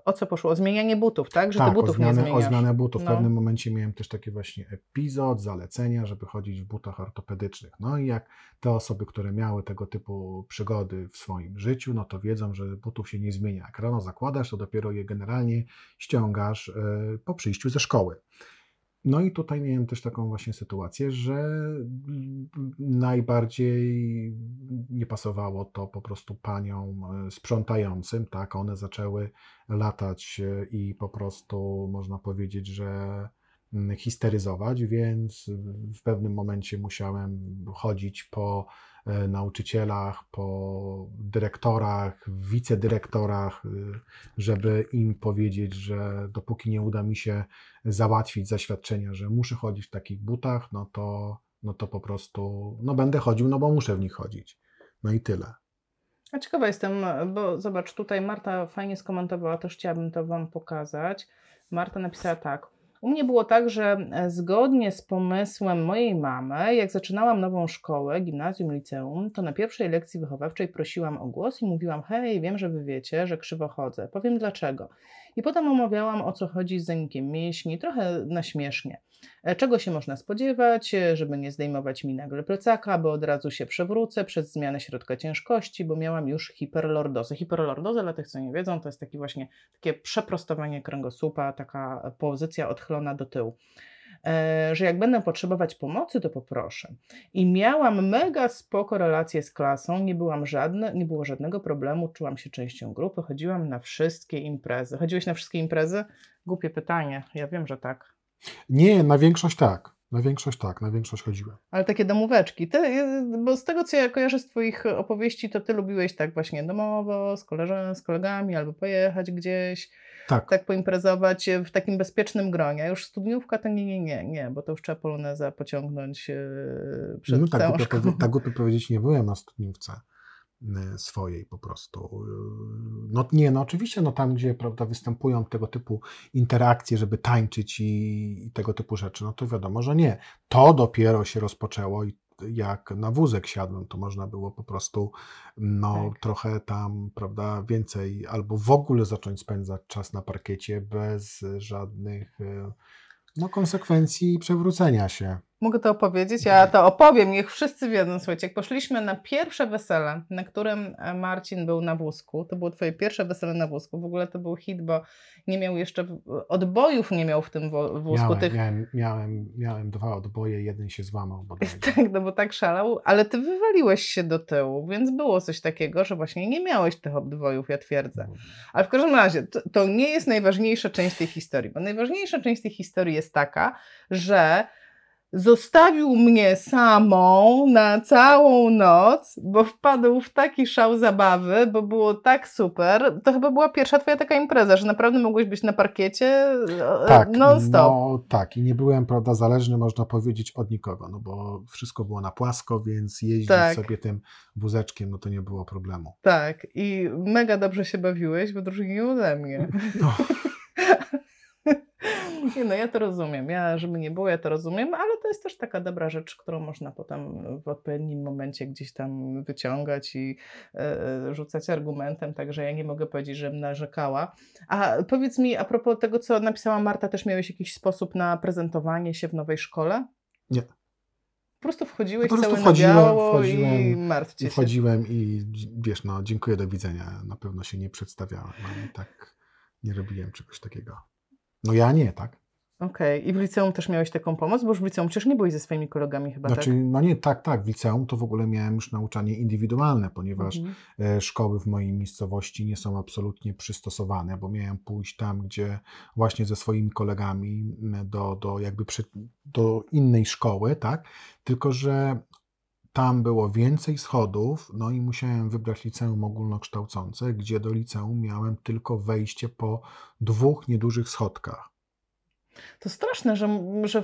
o co poszło? O zmienianie butów, tak? Że tak, butów o zmianę, nie zmieniasz. o zmianę butów. No. W pewnym momencie miałem też taki właśnie epizod, zalecenia, żeby chodzić w butach ortopedycznych. No i jak te osoby, które miały tego typu przygody w swoim życiu, no to wiedzą, że butów się nie zmienia. Jak rano zakładasz, to dopiero je generalnie ściągasz e, po przyjściu ze szkoły. No i tutaj miałem też taką właśnie sytuację, że najbardziej nie pasowało to po prostu paniom e, sprzątającym, tak, one zaczęły latać e, i po prostu można powiedzieć, że Mm, histeryzować, więc w pewnym momencie musiałem chodzić po nauczycielach, po dyrektorach, wicedyrektorach, y, żeby im powiedzieć, że dopóki nie uda mi się załatwić zaświadczenia, że muszę chodzić w takich butach, no to, no to po prostu no będę chodził, no bo muszę w nich chodzić. No i tyle. A ciekawa jestem, bo zobacz, tutaj Marta fajnie skomentowała, też chciałabym to Wam pokazać. Marta napisała tak. U mnie było tak, że e, zgodnie z pomysłem mojej mamy, jak zaczynałam nową szkołę, gimnazjum, liceum, to na pierwszej lekcji wychowawczej prosiłam o głos i mówiłam: Hej, wiem, że wy wiecie, że krzywo chodzę. Powiem dlaczego. I potem omawiałam, o co chodzi z zanikiem mięśni, trochę na śmiesznie. E, czego się można spodziewać, e, żeby nie zdejmować mi nagle plecaka, bo od razu się przewrócę przez zmianę środka ciężkości, bo miałam już hiperlordozę. Hiperlordozę, dla tych, co nie wiedzą, to jest taki właśnie takie przeprostowanie kręgosłupa, taka pozycja odchylona do tyłu e, że jak będę potrzebować pomocy, to poproszę. I miałam mega spoko relacje z klasą, nie byłam żadne, nie było żadnego problemu, czułam się częścią grupy, chodziłam na wszystkie imprezy. Chodziłeś na wszystkie imprezy? Głupie pytanie, ja wiem, że tak. Nie, na większość tak. Na większość tak, na większość chodziłem. Ale takie domóweczki. Ty, bo z tego, co ja kojarzę z Twoich opowieści, to Ty lubiłeś tak właśnie domowo, z, koleżan, z kolegami, albo pojechać gdzieś, tak. tak poimprezować w takim bezpiecznym gronie. Już studniówka to nie, nie, nie, nie, bo to już trzeba poloneza pociągnąć e, przed no tak, całą głupio, szkołą. tak głupio powiedzieć, nie byłem na studniówce. Y, swojej po prostu. No nie, no oczywiście no tam, gdzie prawda, występują tego typu interakcje, żeby tańczyć i, i tego typu rzeczy, no to wiadomo, że nie. To dopiero się rozpoczęło i jak na wózek siadłem, to można było po prostu no, tak. trochę tam, prawda, więcej albo w ogóle zacząć spędzać czas na parkiecie bez żadnych y, no, konsekwencji przewrócenia się. Mogę to opowiedzieć? Ja to opowiem, niech wszyscy wiedzą. Słuchajcie, jak poszliśmy na pierwsze wesele, na którym e, Marcin był na wózku, to było twoje pierwsze wesele na wózku. W ogóle to był hit, bo nie miał jeszcze odbojów, nie miał w tym wózku. Miałem, tych... miałem, miałem, miałem dwa odboje, jeden się złamał bodajże. tak, no bo tak szalał, ale ty wywaliłeś się do tyłu, więc było coś takiego, że właśnie nie miałeś tych odbojów, ja twierdzę. No. Ale w każdym razie, to, to nie jest najważniejsza część tej historii, bo najważniejsza część tej historii jest taka, że zostawił mnie samą na całą noc, bo wpadł w taki szał zabawy, bo było tak super. To chyba była pierwsza twoja taka impreza, że naprawdę mogłeś być na parkiecie e, tak, non-stop. No, tak, i nie byłem, prawda, zależny, można powiedzieć, od nikogo, no bo wszystko było na płasko, więc jeździć tak. sobie tym wózeczkiem, no to nie było problemu. Tak, i mega dobrze się bawiłeś w odróżnieniu ode mnie. No. Nie no, ja to rozumiem. Ja, żeby nie było, ja to rozumiem, ale to jest też taka dobra rzecz, którą można potem w odpowiednim momencie gdzieś tam wyciągać i e, rzucać argumentem, także ja nie mogę powiedzieć, żebym narzekała. A powiedz mi, a propos tego, co napisała Marta, też miałeś jakiś sposób na prezentowanie się w nowej szkole? Nie. prostu wchodziłeś Po prostu na biało i wchodziłem martwcie I się. wchodziłem i wiesz, no dziękuję, do widzenia. Na pewno się nie przedstawiałem, ani tak nie robiłem czegoś takiego. No ja nie, tak? Okej. I w liceum też miałeś taką pomoc? Bo już w liceum przecież nie byłeś ze swoimi kolegami chyba, Znaczy, tak? no nie, tak, tak. W liceum to w ogóle miałem już nauczanie indywidualne, ponieważ Mhm. e, szkoły w mojej miejscowości nie są absolutnie przystosowane, bo miałem pójść tam, gdzie właśnie ze swoimi kolegami do, do jakby przy, do innej szkoły, tak? Tylko, że tam było więcej schodów, no i musiałem wybrać liceum ogólnokształcące, gdzie do liceum miałem tylko wejście po dwóch niedużych schodkach. To straszne, że, że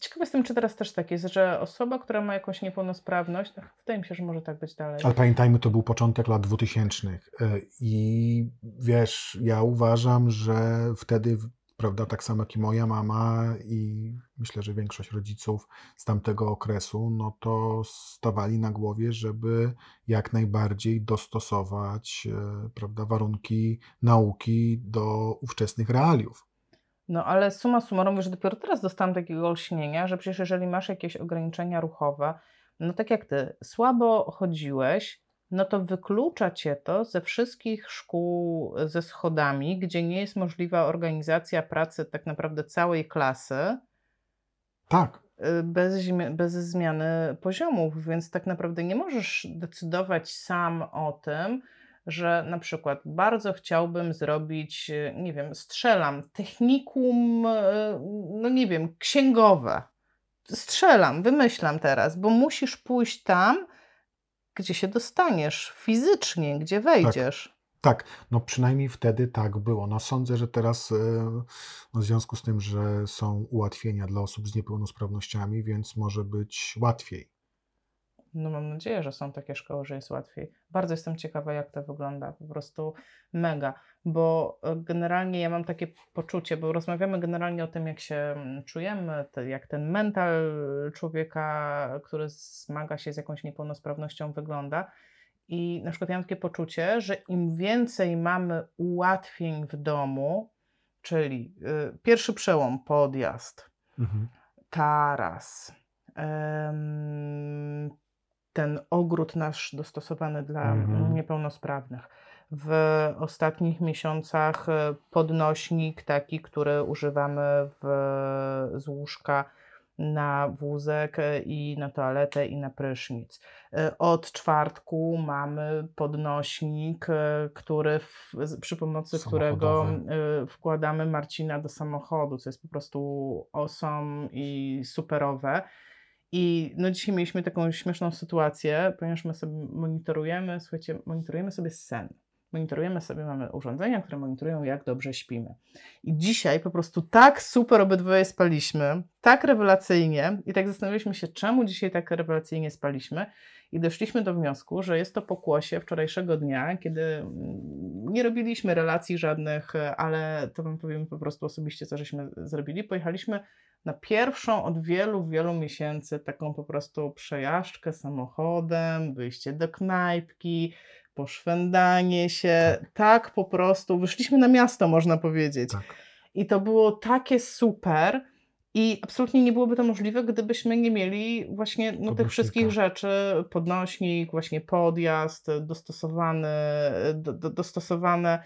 ciekawa jestem, czy teraz też tak jest, że osoba, która ma jakąś niepełnosprawność, no, wydaje mi się, że może tak być dalej. Ale pamiętajmy, to był początek lat 2000 y, i wiesz, ja uważam, że wtedy, prawda, tak samo jak i moja mama i myślę, że większość rodziców z tamtego okresu, no to stawali na głowie, żeby jak najbardziej dostosować, y, prawda, warunki nauki do ówczesnych realiów. No ale suma summarum, wiesz, dopiero teraz dostałam takiego olśnienia, że przecież jeżeli masz jakieś ograniczenia ruchowe, no tak jak ty, słabo chodziłeś, no to wyklucza cię to ze wszystkich szkół ze schodami, gdzie nie jest możliwa organizacja pracy tak naprawdę całej klasy Tak, y, bez, bez zmiany poziomów, więc tak naprawdę nie możesz decydować sam o tym, że na przykład bardzo chciałbym zrobić, y, nie wiem, strzelam, technikum, no nie wiem, księgowe. Strzelam, wymyślam teraz, bo musisz pójść tam, gdzie się dostaniesz fizycznie, gdzie wejdziesz. Tak, no przynajmniej wtedy tak było. No sądzę, że teraz e, no w związku z tym, że są ułatwienia dla osób z niepełnosprawnościami, więc może być łatwiej. No mam nadzieję, że są takie szkoły, że jest łatwiej. Bardzo jestem ciekawa, jak to wygląda. Po prostu mega, bo e, generalnie ja mam takie poczucie, bo rozmawiamy generalnie o tym, jak się mm, czujemy, jak ten mental człowieka, który zmaga się z jakąś niepełnosprawnością, wygląda. I na przykład ja mam takie poczucie, że im więcej mamy ułatwień w domu, czyli y, pierwszy przełom, podjazd, Mhm. taras, em, ten ogród nasz dostosowany dla Mhm. niepełnosprawnych. W ostatnich miesiącach e, podnośnik taki, który używamy w, z łóżka na wózek e, i na toaletę i na prysznic. E, Od czwartku mamy podnośnik, e, który w, przy pomocy którego e, wkładamy Marcina do samochodu, co jest po prostu awesome i superowe. I no dzisiaj mieliśmy taką śmieszną sytuację, ponieważ my sobie monitorujemy, słuchajcie, monitorujemy sobie sen. Monitorujemy sobie, mamy urządzenia, które monitorują, jak dobrze śpimy. I dzisiaj po prostu tak super obydwoje spaliśmy, tak rewelacyjnie i tak zastanawialiśmy się, czemu dzisiaj tak rewelacyjnie spaliśmy i doszliśmy do wniosku, że jest to pokłosie wczorajszego dnia, kiedy mm, nie robiliśmy relacji żadnych, ale to wam powiem po prostu osobiście, co żeśmy zrobili. Pojechaliśmy na pierwszą od wielu, wielu miesięcy taką po prostu przejażdżkę samochodem, wyjście do knajpki, poszwędanie się, tak, po prostu wyszliśmy na miasto, można powiedzieć. Tak. I to było takie super. I absolutnie nie byłoby to możliwe, gdybyśmy nie mieli właśnie no, tych wszystkich rzeczy, podnośnik, właśnie podjazd, dostosowany, do, do, dostosowane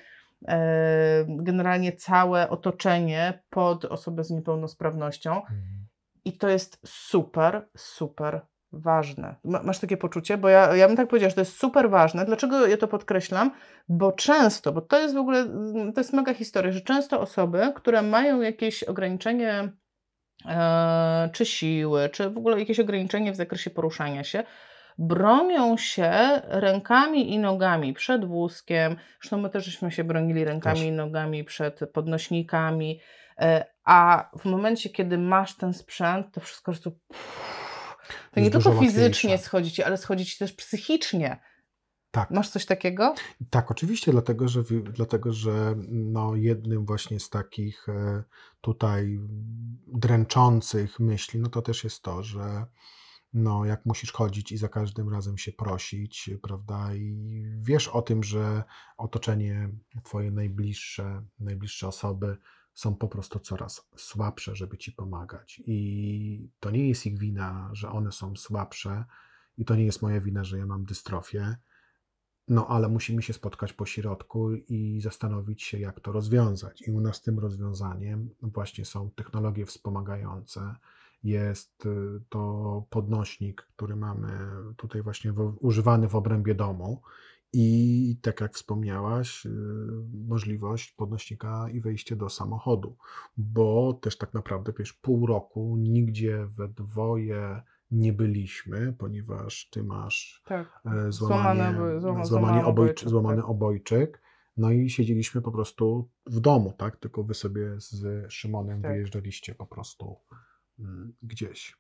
generalnie całe otoczenie pod osobę z niepełnosprawnością. Mhm. I to jest super, super ważne. Ma- Masz takie poczucie? Bo ja, ja bym tak powiedziała, że to jest super ważne. Dlaczego ja to podkreślam? Bo często, bo to jest w ogóle, mm, to jest mega historia, że często osoby, które mają jakieś ograniczenie e, czy siły, czy w ogóle jakieś ograniczenie w zakresie poruszania się, bronią się rękami i nogami przed wózkiem. Zresztą my też żeśmy się bronili rękami Też. i nogami przed podnośnikami. E, A w momencie, kiedy masz ten sprzęt, to wszystko jest tu. To nie tylko fizycznie łatwiejsze. schodzi ci, ale schodzi ci też psychicznie. Tak. Masz coś takiego? Tak, oczywiście, dlatego że, dlatego, że no, jednym właśnie z takich e, tutaj dręczących myśli, no to też jest to, że no, jak musisz chodzić i za każdym razem się prosić, prawda, i wiesz o tym, że otoczenie, twoje najbliższe, najbliższe osoby są po prostu coraz słabsze, żeby ci pomagać. I to nie jest ich wina, że one są słabsze, i to nie jest moja wina, że ja mam dystrofię. No, ale musimy się spotkać po środku i zastanowić się, jak to rozwiązać. I u nas tym rozwiązaniem właśnie są technologie wspomagające. Jest y, to podnośnik, który mamy tutaj właśnie w, używany w obrębie domu. I tak jak wspomniałaś, y, możliwość podnośnika i wejście do samochodu, bo też tak naprawdę wiesz, pół roku nigdzie we dwoje nie byliśmy, ponieważ ty masz Tak. e, Złamane złamanie, obo- złama- złamany, złamany obojczy, obojczyk, złamany tak. obojczyk. No i siedzieliśmy po prostu w domu, tak? Tylko wy sobie z Szymonem Tak. wyjeżdżaliście po prostu gdzieś.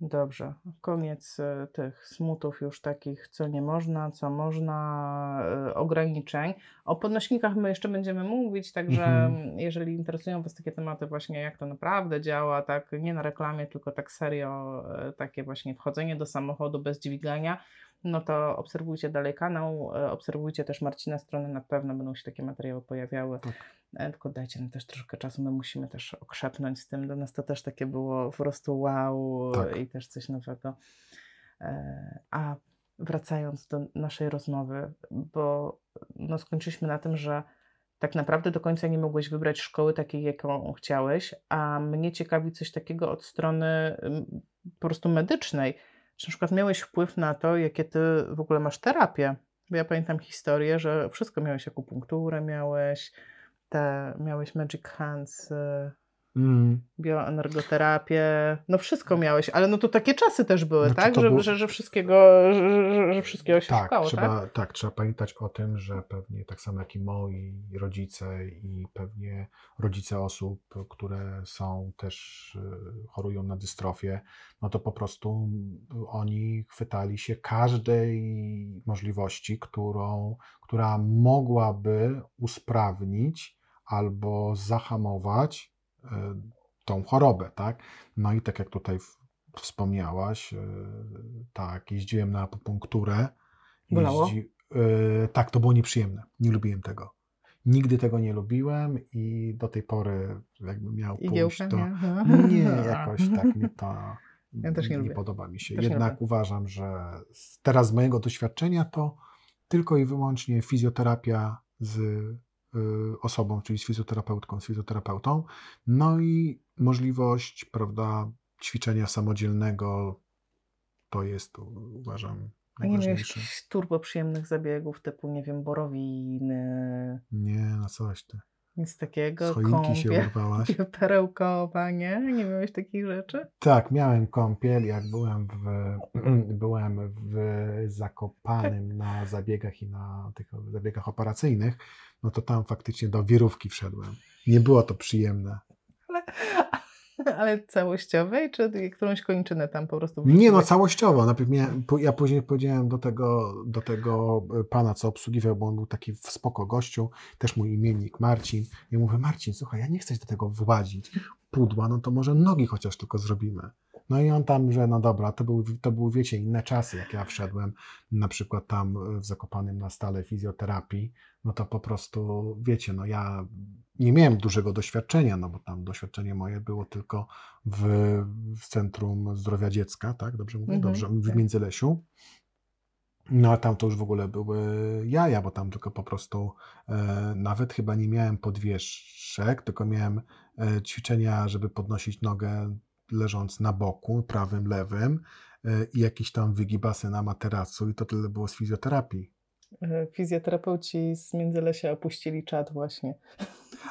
Dobrze. Koniec e, tych smutów już takich, co nie można, co można, e, ograniczeń. O podnośnikach my jeszcze będziemy mówić, także Mhm. jeżeli interesują Was takie tematy właśnie, jak to naprawdę działa, tak nie na reklamie, tylko tak serio, e, takie właśnie wchodzenie do samochodu bez dźwigania, no to obserwujcie dalej kanał, e, obserwujcie też Marcina strony, na pewno będą się takie materiały pojawiały. Tak. E, Tylko dajcie nam też troszkę czasu, my musimy też okrzepnąć z tym. Dla nas to też takie było po prostu wow Tak. i też coś nowego. E, A wracając do naszej rozmowy, bo no skończyliśmy na tym, że tak naprawdę do końca nie mogłeś wybrać szkoły takiej, jaką chciałeś, a mnie ciekawi coś takiego od strony ym, po prostu medycznej. Czy na przykład miałeś wpływ na to, jakie ty w ogóle masz terapię? Bo ja pamiętam historię, że wszystko miałeś, akupunkturę miałeś, te, miałeś Magic Hands, y, Mm. bioenergoterapię, no wszystko miałeś, ale no to takie czasy też były, Znaczy, tak? Że, było- że, że wszystkiego, że, że, wszystkiego się Tak, szukało, trzeba, tak? tak? trzeba pamiętać o tym, że pewnie tak samo jak i moi rodzice i pewnie rodzice osób, które są też y, chorują na dystrofię, no to po prostu oni chwytali się każdej możliwości, którą, która mogłaby usprawnić albo zahamować tą chorobę, tak? No i tak jak tutaj wspomniałaś, y, tak, jeździłem na akupunkturę. Bolało? y, tak, to było nieprzyjemne. Nie lubiłem tego. Nigdy tego nie lubiłem i do tej pory jakbym miał pójść, to nie? nie, jakoś tak mi to Ja też nie lubię. podoba mi się. Też nie Jednak uważam, że teraz z mojego doświadczenia to tylko i wyłącznie fizjoterapia z y, osobą, czyli z fizjoterapeutką, z fizjoterapeutą, no i możliwość, prawda, ćwiczenia samodzielnego to jest, uważam, nie najważniejsze. jakichś turbo przyjemnych zabiegów typu, nie wiem, borowiny, Nie, no coś ty. Nic takiego, Z choinki się urwałaś. perełkowa, nie? Nie miałeś takich rzeczy? Tak, miałem kąpiel, jak byłem w, byłem w Zakopanym na zabiegach i na tych zabiegach operacyjnych, no to tam faktycznie do wirówki wszedłem. Nie było to przyjemne. Ale, ale całościowej, czy którąś kończynę tam po prostu Nie no, wrzuciłeś? całościowo. Najpierw miałem, ja później powiedziałem do tego, do tego pana, co obsługiwał, bo on był taki w spoko gościu, też mój imiennik Marcin. I mówię, Marcin, słuchaj, ja nie chcę do tego włazić. Pudła, no to może nogi chociaż tylko zrobimy. No i on tam, że no dobra, to były, to były, wiecie, inne czasy, jak ja wszedłem na przykład tam w Zakopanym na stale fizjoterapii, no to po prostu, wiecie, no ja nie miałem dużego doświadczenia, no bo tam doświadczenie moje było tylko w, w Centrum Zdrowia Dziecka, tak? Dobrze mówię? Mhm, Dobrze, w tak. Międzylesiu. No a tam to już w ogóle były jaja, bo tam tylko po prostu e, nawet chyba nie miałem podwieszek, tylko miałem e, ćwiczenia, żeby podnosić nogę leżąc na boku, prawym, lewym e, i jakieś tam wygibasy na materacu i to tyle było z fizjoterapii. E, Fizjoterapeuci z Międzylesia opuścili czat właśnie.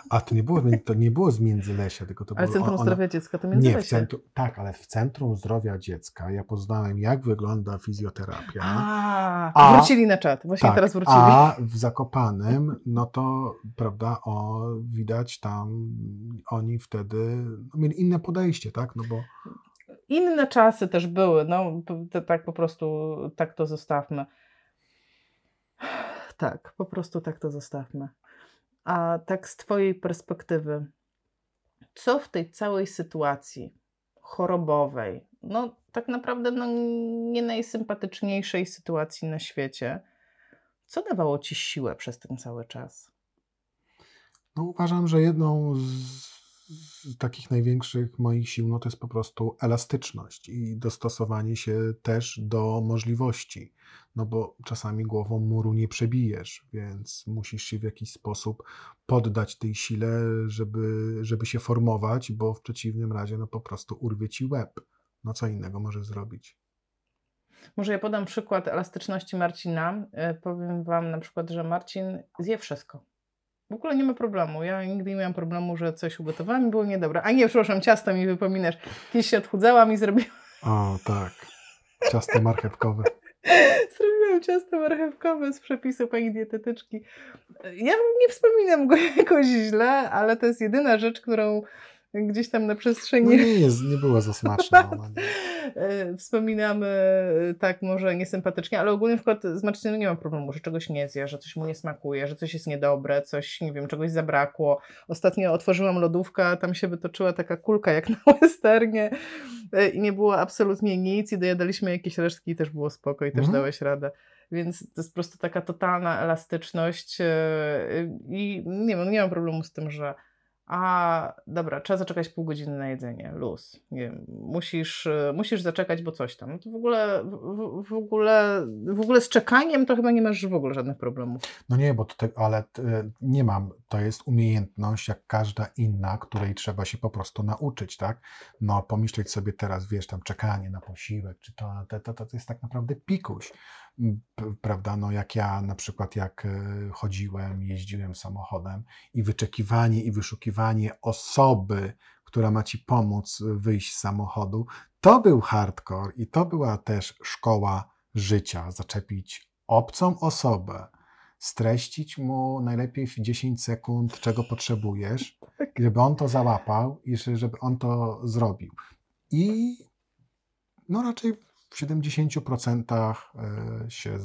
A to nie było, to nie było z Międzylesia, tylko to Ale było... Centrum ona- Zdrowia Dziecka to Nie, w Międzylesie. centrum, tak, ale w Centrum Zdrowia Dziecka ja poznałem, jak wygląda fizjoterapia. A, A- wrócili na czat. Właśnie tak, teraz wrócili. a w Zakopanym, no to, prawda, o, widać tam, oni wtedy no, mieli inne podejście, tak, no bo Inne czasy też były. No, to, tak po prostu, tak to zostawmy. Tak, po prostu tak to zostawmy. A tak z Twojej perspektywy, co w tej całej sytuacji chorobowej, no tak naprawdę no, nie najsympatyczniejszej sytuacji na świecie, co dawało Ci siłę przez ten cały czas? No uważam, że jedną z, z takich największych moich sił no to jest po prostu elastyczność i dostosowanie się też do możliwości. No bo czasami głową muru nie przebijesz, więc musisz się w jakiś sposób poddać tej sile, żeby, żeby się formować, bo w przeciwnym razie no po prostu urwie ci łeb. No co innego możesz zrobić? Może ja podam przykład elastyczności Marcina. E, Powiem Wam na przykład, że Marcin zje wszystko. W ogóle nie ma problemu. Ja nigdy nie miałam problemu, że coś ugotowałam i było niedobre. A nie, przepraszam, ciasto mi wypominasz. Kiedyś się odchudzałam i zrobiłam, O tak, ciasto marchewkowe. zrobiłam ciasto marchewkowe z przepisu pani dietetyczki. Ja nie wspominam go jakoś źle, ale to jest jedyna rzecz, którą gdzieś tam na No przestrzeni nie, jest, nie była za smaczna. Ona nie. E, Wspominamy e, tak może niesympatycznie, ale ogólnie na przykład z Marcinem nie ma problemu, że czegoś nie zje, że coś mu nie smakuje, że coś jest niedobre, coś, nie wiem, czegoś zabrakło. Ostatnio otworzyłam lodówkę, tam się wytoczyła taka kulka jak na westernie e, i nie było absolutnie nic i dojadaliśmy jakieś resztki i też było spoko i też Mhm. dałeś radę. Więc to jest po prostu taka totalna elastyczność i nie wiem, nie mam problemu z tym, że a dobra, trzeba zaczekać pół godziny na jedzenie, luz. Nie wiem, musisz, e, musisz zaczekać, bo coś tam. No to w ogóle, w, w, ogóle, w ogóle z czekaniem to chyba nie masz w ogóle żadnych problemów. No nie, bo to ale t- nie mam. To jest umiejętność, jak każda inna, której trzeba się po prostu nauczyć, tak? No pomyśleć sobie teraz, wiesz, tam czekanie na posiłek, czy to, to, to, to jest tak naprawdę pikuś. Prawda? No jak ja na przykład jak e, chodziłem, jeździłem samochodem i wyczekiwanie i wyszukiwanie osoby, która ma ci pomóc wyjść z samochodu, to był hardcore i to była też szkoła życia. Zaczepić obcą osobę, streścić mu najlepiej w 10 sekund, czego potrzebujesz, i żeby on to załapał i że- żeby on to zrobił. I no raczej w 70% e, się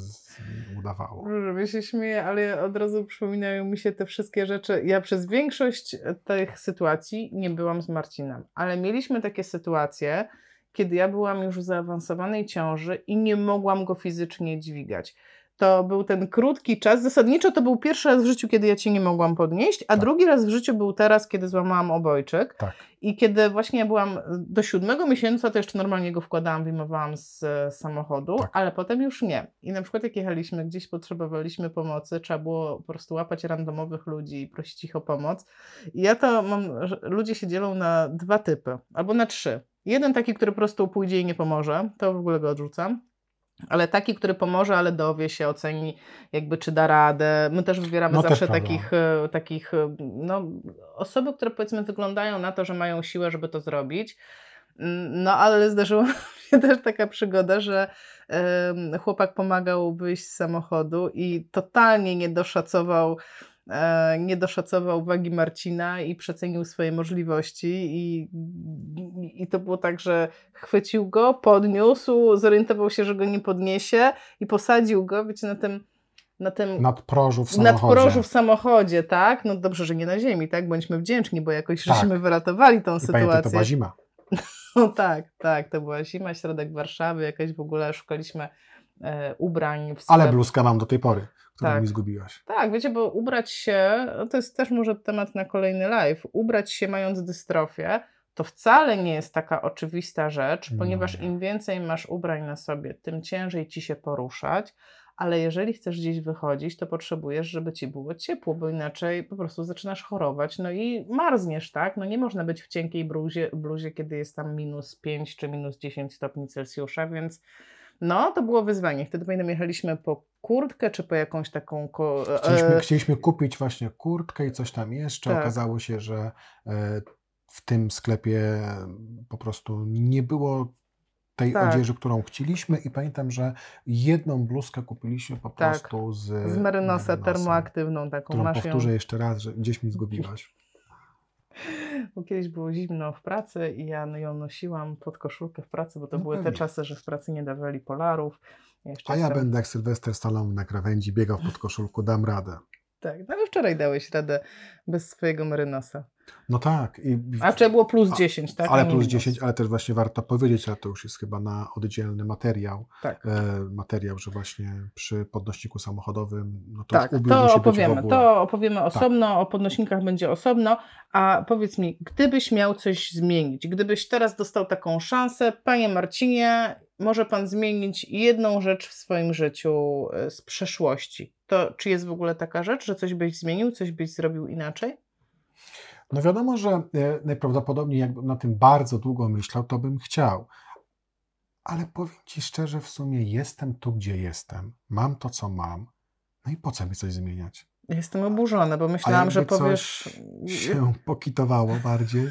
udawało. Że się śmieję, ale od razu przypominają mi się te wszystkie rzeczy. Ja przez większość tych sytuacji nie byłam z Marcinem, ale mieliśmy takie sytuacje, kiedy ja byłam już w zaawansowanej ciąży i nie mogłam go fizycznie dźwigać. To był ten krótki czas. Zasadniczo to był pierwszy raz w życiu, kiedy ja cię nie mogłam podnieść, a Tak. drugi raz w życiu był teraz, kiedy złamałam obojczyk. Tak. I kiedy właśnie ja byłam do siódmego miesiąca, to jeszcze normalnie go wkładałam, wyjmowałam z e, samochodu, Tak. ale potem już nie. I na przykład jak jechaliśmy gdzieś, potrzebowaliśmy pomocy, trzeba było po prostu łapać randomowych ludzi i prosić ich o pomoc. I ja to mam, ludzie się dzielą na dwa typy, albo na trzy. Jeden taki, który po prostu pójdzie i nie pomoże, to w ogóle go odrzucam. Ale taki, który pomoże, ale dowie się, oceni jakby czy da radę. My też wybieramy No też zawsze prawda. takich, e, takich e, no, osoby, które powiedzmy wyglądają na to, że mają siłę, żeby to zrobić. Mm, No ale zdarzyła się też taka przygoda, że chłopak pomagał wyjść z samochodu i totalnie nie doszacował nie doszacował wagi Marcina i przecenił swoje możliwości i, i to było tak, że chwycił go, podniósł, zorientował się, że go nie podniesie i posadził go, wiecie, na tym na tym Nad prożu w samochodzie. prożu w samochodzie, tak? No dobrze, że nie na ziemi, tak? Bądźmy wdzięczni, bo jakoś Tak. żeśmy wyratowali tą I pamiętaj, to sytuację. była zima. No tak, tak, to była zima, środek Warszawy, jakaś w ogóle szukaliśmy e, ubrań w Ale bluzkę mam do tej pory, którą Tak. mi zgubiłaś. Tak, wiecie, bo ubrać się, no to jest też może temat na kolejny live, ubrać się mając dystrofię, to wcale nie jest taka oczywista rzecz, No ponieważ nie. im więcej masz ubrań na sobie, tym ciężej ci się poruszać, ale jeżeli chcesz gdzieś wychodzić, to potrzebujesz, żeby ci było ciepło, bo inaczej po prostu zaczynasz chorować, no i marzniesz, tak? No nie można być w cienkiej bluzie, bluzie kiedy jest tam minus 5 czy minus 10 stopni Celsjusza, więc no, to było wyzwanie. Wtedy pamiętam, jechaliśmy po kurtkę, czy po jakąś taką... Ko- Chcieliśmy, e, chcieliśmy kupić właśnie kurtkę i coś tam jeszcze. Tak. Okazało się, że e, w tym sklepie po prostu nie było tej Tak. odzieży, którą chcieliśmy i pamiętam, że jedną bluzkę kupiliśmy po Tak. prostu z, z merynosa termoaktywną taką którą masz ją. powtórzę jeszcze raz, że gdzieś mi zgubiłaś. Bo kiedyś było zimno w pracy i ja ją nosiłam pod koszulkę w pracy, bo to No były te pewnie. czasy, że w pracy nie dawali polarów. Ja A ja będę jak Sylwester Stallone na krawędzi biegał w podkoszulku, dam radę. Tak, no ale wczoraj dałeś radę bez swojego merynosa. No tak. I, A czy było plus A- 10, tak? ale nie plus minus. 10, ale też właśnie warto powiedzieć, ale to już jest chyba na oddzielny materiał, Tak. e, materiał, że właśnie przy podnośniku samochodowym, no to Tak, to opowiemy. To opowiemy osobno, o podnośnikach będzie osobno. A powiedz mi, gdybyś miał coś zmienić, gdybyś teraz dostał taką szansę, panie Marcinie, może pan zmienić jedną rzecz w swoim życiu e, z przeszłości. To czy jest w ogóle taka rzecz, że coś byś zmienił, coś byś zrobił inaczej? No wiadomo, że e, najprawdopodobniej jakbym na tym bardzo długo myślał, to bym chciał. Ale powiem Ci szczerze, w sumie jestem tu, gdzie jestem. Mam to, co mam. No i po co mi coś zmieniać? Jestem oburzona, bo myślałam, że powiesz. się pokitowało bardziej.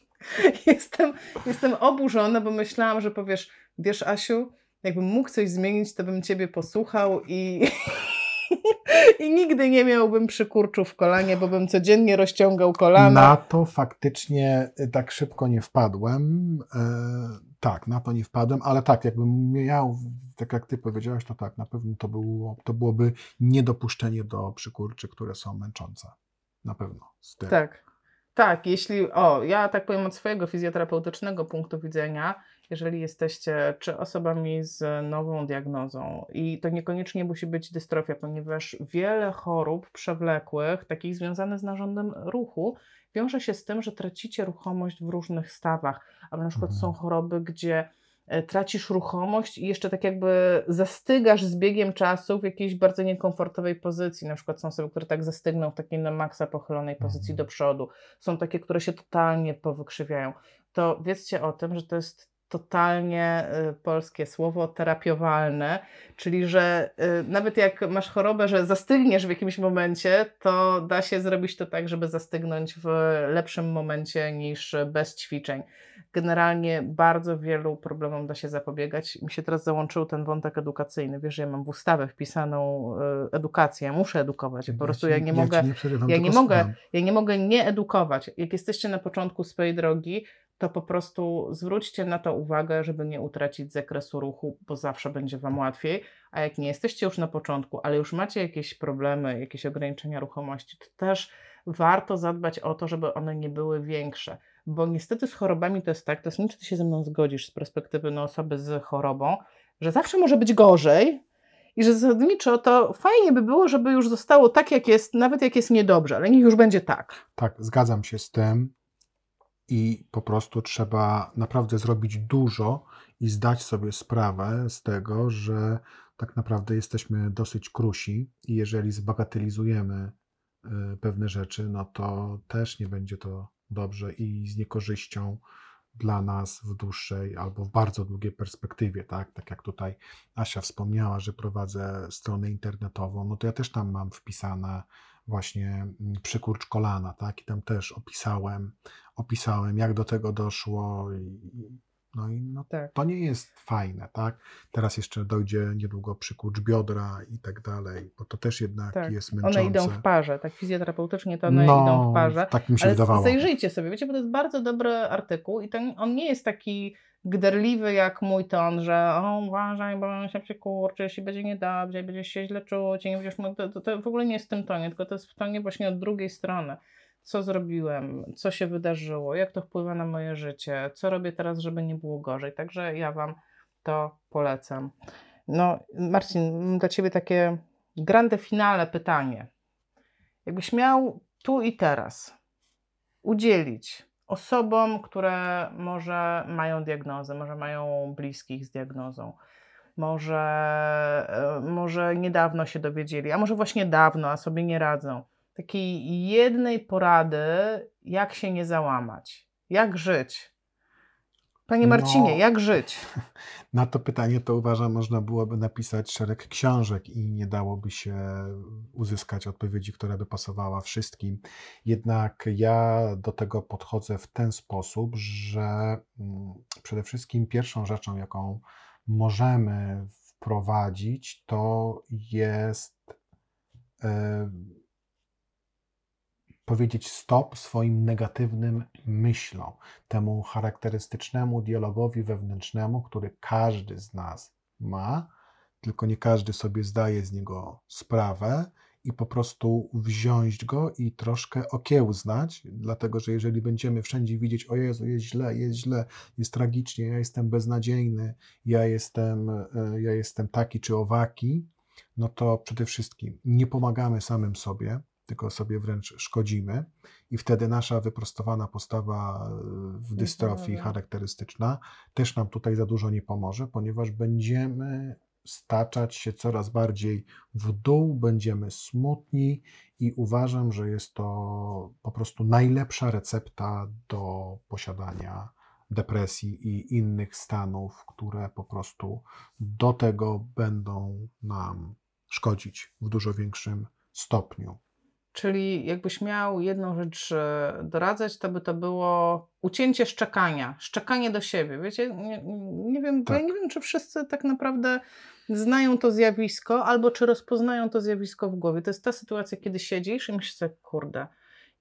Jestem, jestem oburzona, bo myślałam, że powiesz, wiesz, Asiu, jakbym mógł coś zmienić, to bym ciebie posłuchał i, i nigdy nie miałbym przykurczu w kolanie, bo bym codziennie rozciągał kolana. Na to faktycznie y, tak szybko nie wpadłem. E, tak, na to nie wpadłem, ale tak, jakbym miał, tak jak ty powiedziałeś, to tak, na pewno to, było, to byłoby niedopuszczenie do przykurczy, które są męczące. Na pewno. Z tym. Tak. Tak, jeśli, o, ja tak powiem od swojego fizjoterapeutycznego punktu widzenia, jeżeli jesteście czy osobami z nową diagnozą i to niekoniecznie musi być dystrofia, ponieważ wiele chorób przewlekłych, takich związanych z narządem ruchu, wiąże się z tym, że tracicie ruchomość w różnych stawach, albo na przykład Mhm. są choroby, gdzie e, tracisz ruchomość i jeszcze tak jakby zastygasz z biegiem czasu w jakiejś bardzo niekomfortowej pozycji. Na przykład są osoby, które tak zastygną w takiej na maksa pochylonej pozycji Mhm. do przodu. Są takie, które się totalnie powykrzywiają. To wiedzcie o tym, że to jest totalnie y, polskie słowo terapiowalne, czyli że y, nawet jak masz chorobę, że zastygniesz w jakimś momencie, to da się zrobić to tak, żeby zastygnąć w lepszym momencie niż bez ćwiczeń. Generalnie bardzo wielu problemom da się zapobiegać. Mi się teraz załączył ten wątek edukacyjny. Wiesz, ja mam w ustawę wpisaną y, edukację, muszę edukować. Po prostu ja nie mogę ci nie ja nie mogę, ja nie mogę nie edukować. Jak jesteście na początku swojej drogi, to po prostu zwróćcie na to uwagę, żeby nie utracić zakresu ruchu, bo zawsze będzie Wam łatwiej. A jak nie jesteście już na początku, ale już macie jakieś problemy, jakieś ograniczenia ruchomości, to też warto zadbać o to, żeby one nie były większe. Bo niestety z chorobami to jest tak, to jest nie czy ty się ze mną zgodzisz z perspektywy no, osoby z chorobą, że zawsze może być gorzej, i że zasadniczo to fajnie by było, żeby już zostało tak, jak jest, nawet jak jest niedobrze, ale niech już będzie tak. Tak, zgadzam się z tym i po prostu trzeba naprawdę zrobić dużo i zdać sobie sprawę z tego, że tak naprawdę jesteśmy dosyć krusi i jeżeli zbagatelizujemy y, pewne rzeczy, no to też nie będzie to dobrze i z niekorzyścią dla nas w dłuższej albo w bardzo długiej perspektywie, tak? Tak jak tutaj Asia wspomniała, że prowadzę stronę internetową, no to ja też tam mam wpisane właśnie mm, przykurcz kolana, tak? I tam też opisałem, opisałem, jak do tego doszło no i no, Tak. to nie jest fajne, tak? Teraz jeszcze dojdzie niedługo przykurcz biodra i tak dalej, bo to też jednak Tak. jest męczące. One idą w parze, tak fizjoterapeutycznie to one no, idą w parze. tak mi się Ale wydawało. zajrzyjcie sobie, wiecie, bo to jest bardzo dobry artykuł i ten, on nie jest taki gderliwy jak mój ton, że o, uważaj, bo się przykurczysz i będzie niedobrze, będziesz się źle czuć i nie będziesz mógł, to, to, to w ogóle nie jest w tym tonie, tylko to jest w tonie właśnie od drugiej strony. Co zrobiłem, co się wydarzyło, jak to wpływa na moje życie, co robię teraz, żeby nie było gorzej. Także ja Wam to polecam. No, Marcin, mam dla Ciebie takie grande finale pytanie. Jakbyś miał tu i teraz udzielić osobom, które może mają diagnozę, może mają bliskich z diagnozą, może, e, może niedawno się dowiedzieli, a może właśnie dawno, a sobie nie radzą. Takiej jednej porady, jak się nie załamać, jak żyć. Panie Marcinie, No. jak żyć? Na to pytanie to uważam, można byłoby napisać szereg książek i nie dałoby się uzyskać odpowiedzi, która by pasowała wszystkim. Jednak ja do tego podchodzę w ten sposób, że mm, przede wszystkim pierwszą rzeczą, jaką możemy wprowadzić, to jest e, powiedzieć stop swoim negatywnym myślom, temu charakterystycznemu dialogowi wewnętrznemu, który każdy z nas ma, tylko nie każdy sobie zdaje z niego sprawę i po prostu wziąć go i troszkę okiełznać, dlatego że jeżeli będziemy wszędzie widzieć, o Jezu, jest źle, jest źle, jest tragicznie, ja jestem beznadziejny, ja jestem, e, ja jestem taki czy owaki, no to przede wszystkim nie pomagamy samym sobie, tylko sobie wręcz szkodzimy i wtedy nasza wyprostowana postawa e, w dystrofii pomaga. charakterystyczna też nam tutaj za dużo nie pomoże, ponieważ będziemy staczać się coraz bardziej w dół, będziemy smutni i uważam, że jest to po prostu najlepsza recepta do posiadania depresji i innych stanów, które po prostu do tego będą nam szkodzić w dużo większym stopniu. Czyli jakbyś miał jedną rzecz e, doradzać, to by to było ucięcie szczekania, szczekanie do siebie. Wiecie, nie, nie wiem, bo ja Tak. nie wiem, czy wszyscy tak naprawdę znają to zjawisko, albo czy rozpoznają to zjawisko w głowie. To jest ta sytuacja, kiedy siedzisz i myślisz sobie, kurde,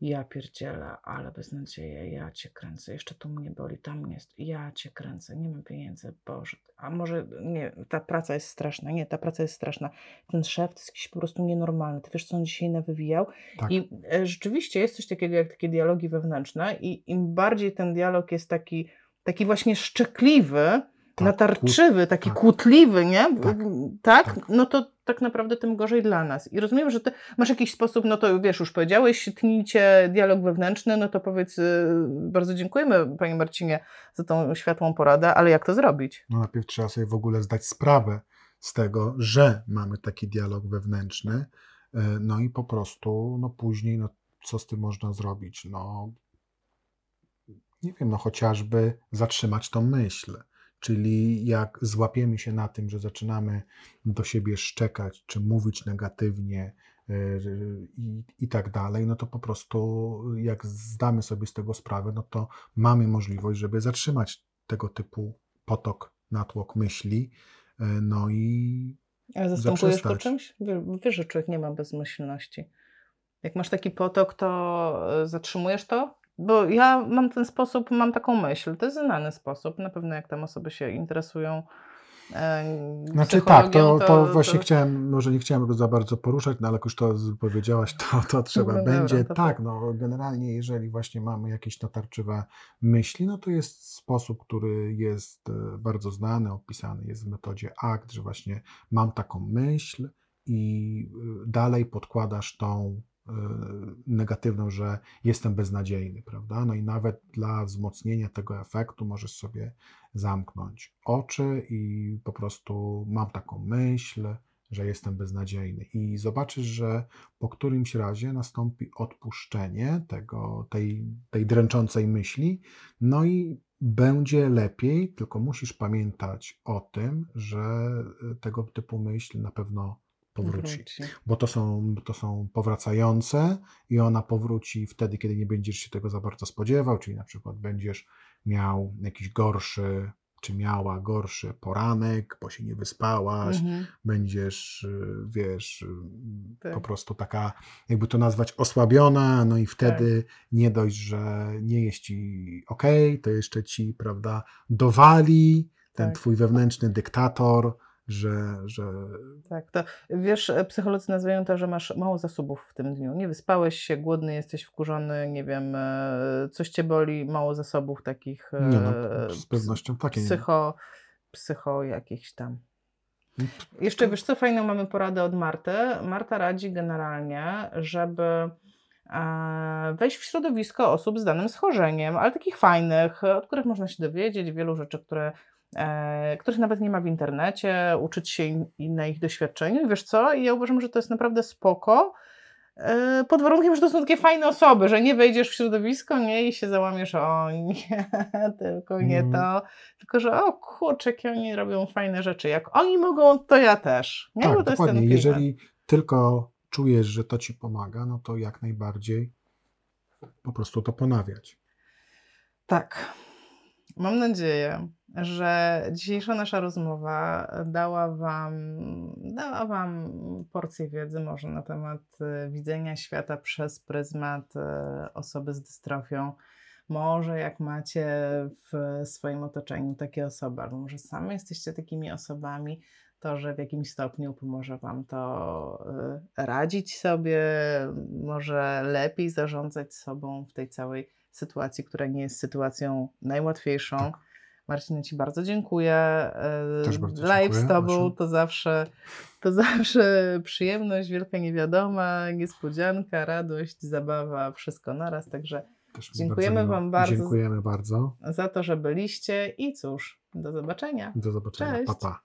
ja pierdzielę, ale beznadzieja, ja cię kręcę, jeszcze tu mnie boli, tam jest, ja cię kręcę, nie mam pieniędzy, Boże, a może, nie, ta praca jest straszna, nie, ta praca jest straszna, ten szef to jest jakiś po prostu nienormalny, ty wiesz, co on dzisiaj nawywijał? Tak. I e, rzeczywiście jest coś takiego jak takie dialogi wewnętrzne i im bardziej ten dialog jest taki, taki właśnie szczekliwy, Tak, natarczywy, taki tak. kłótliwy, nie? Tak, tak? tak. No to tak naprawdę tym gorzej dla nas. I rozumiem, że ty masz jakiś sposób, no to wiesz, już powiedziałeś, tnijcie dialog wewnętrzny, no to powiedz, y, bardzo dziękujemy Panie Marcinie za tą światłą poradę, ale jak to zrobić? No najpierw trzeba sobie w ogóle zdać sprawę z tego, że mamy taki dialog wewnętrzny, e, no i po prostu, no później, no co z tym można zrobić? No, nie wiem, no chociażby zatrzymać tą myśl. Czyli jak złapiemy się na tym, że zaczynamy do siebie szczekać, czy mówić negatywnie e, i, i tak dalej, no to po prostu jak zdamy sobie z tego sprawę, no to mamy możliwość, żeby zatrzymać tego typu potok, natłok myśli, e, no i Ale zastępujesz to czymś? Wie- Wiesz, że człowiek nie ma bezmyślności. Jak masz taki potok, to y, zatrzymujesz to? Bo ja mam ten sposób, mam taką myśl. To jest znany sposób. Na pewno jak tam osoby się interesują e, Znaczy tak, psychologią, to, to właśnie chciałem, może nie chciałem go za bardzo poruszać, no ale jak już to powiedziałaś, to, to trzeba No dobra, będzie. to tak, no generalnie jeżeli właśnie mamy jakieś natarczywe myśli, no to jest sposób, który jest e, bardzo znany, opisany jest w metodzie ACT, że właśnie mam taką myśl i e, dalej podkładasz tą negatywną, że jestem beznadziejny, prawda? No i nawet dla wzmocnienia tego efektu możesz sobie zamknąć oczy i po prostu mam taką myśl, że jestem beznadziejny. I zobaczysz, że po którymś razie nastąpi odpuszczenie tego, tej, tej dręczącej myśli, no i będzie lepiej, tylko musisz pamiętać o tym, że e, tego typu myśl na pewno powróci bo to są, to są powracające i ona powróci wtedy, kiedy nie będziesz się tego za bardzo spodziewał, czyli na przykład będziesz miał jakiś gorszy, czy miała gorszy poranek, bo się nie wyspałaś, Mhm. będziesz, y, wiesz, y, Tak. po prostu taka, jakby to nazwać, osłabiona, no i wtedy nie dość, że nie jest ci ok, to jeszcze ci, prawda, dowali ten Tak. twój wewnętrzny dyktator, że, że Tak, to wiesz, e, psycholodzy nazywają to, że masz mało zasobów w tym dniu. Nie wyspałeś się, głodny jesteś, wkurzony, nie wiem, e, coś cię boli, mało zasobów takich e, nie, no, z pewnością takie. nie- psycho, psycho jakichś tam. Jeszcze wiesz co, fajną mamy poradę od Marty. Marta radzi generalnie, żeby wejść w środowisko osób z danym schorzeniem, ale takich fajnych, od których można się dowiedzieć wielu rzeczy, które, których nawet nie ma w internecie, uczyć się in, na ich doświadczeniu. Wiesz co, I ja uważam, że to jest naprawdę spoko, e, pod warunkiem, że to są takie fajne osoby, że nie wejdziesz w środowisko nie, i się załamiesz, o nie, tylko nie Mm. to, tylko że o kurczę, jakie oni robią fajne rzeczy. Jak oni mogą, to ja też. Nie? Tak, Bo to jest ten dokładnie. klimat. Jeżeli tylko czujesz, że to ci pomaga, no to jak najbardziej po prostu to ponawiać. Tak. Mam nadzieję, że dzisiejsza nasza rozmowa dała wam, dała wam porcję wiedzy może na temat e, widzenia świata przez pryzmat e, osoby z dystrofią. Może jak macie w swoim otoczeniu takie osoby, albo może sami jesteście takimi osobami, to, że w jakimś stopniu pomoże Wam to y, radzić sobie, może lepiej zarządzać sobą w tej całej sytuacji, która nie jest sytuacją najłatwiejszą. Marcin, Ci bardzo dziękuję. Y, Też bardzo Live z dziękuję, Tobą Asiu. to zawsze, to zawsze przyjemność, wielka niewiadoma, niespodzianka, radość, zabawa, wszystko naraz. Także Też Dziękujemy bardzo wam bardzo. Dziękujemy bardzo. za to, że byliście i cóż, do zobaczenia. Do zobaczenia. Cześć. Pa, pa.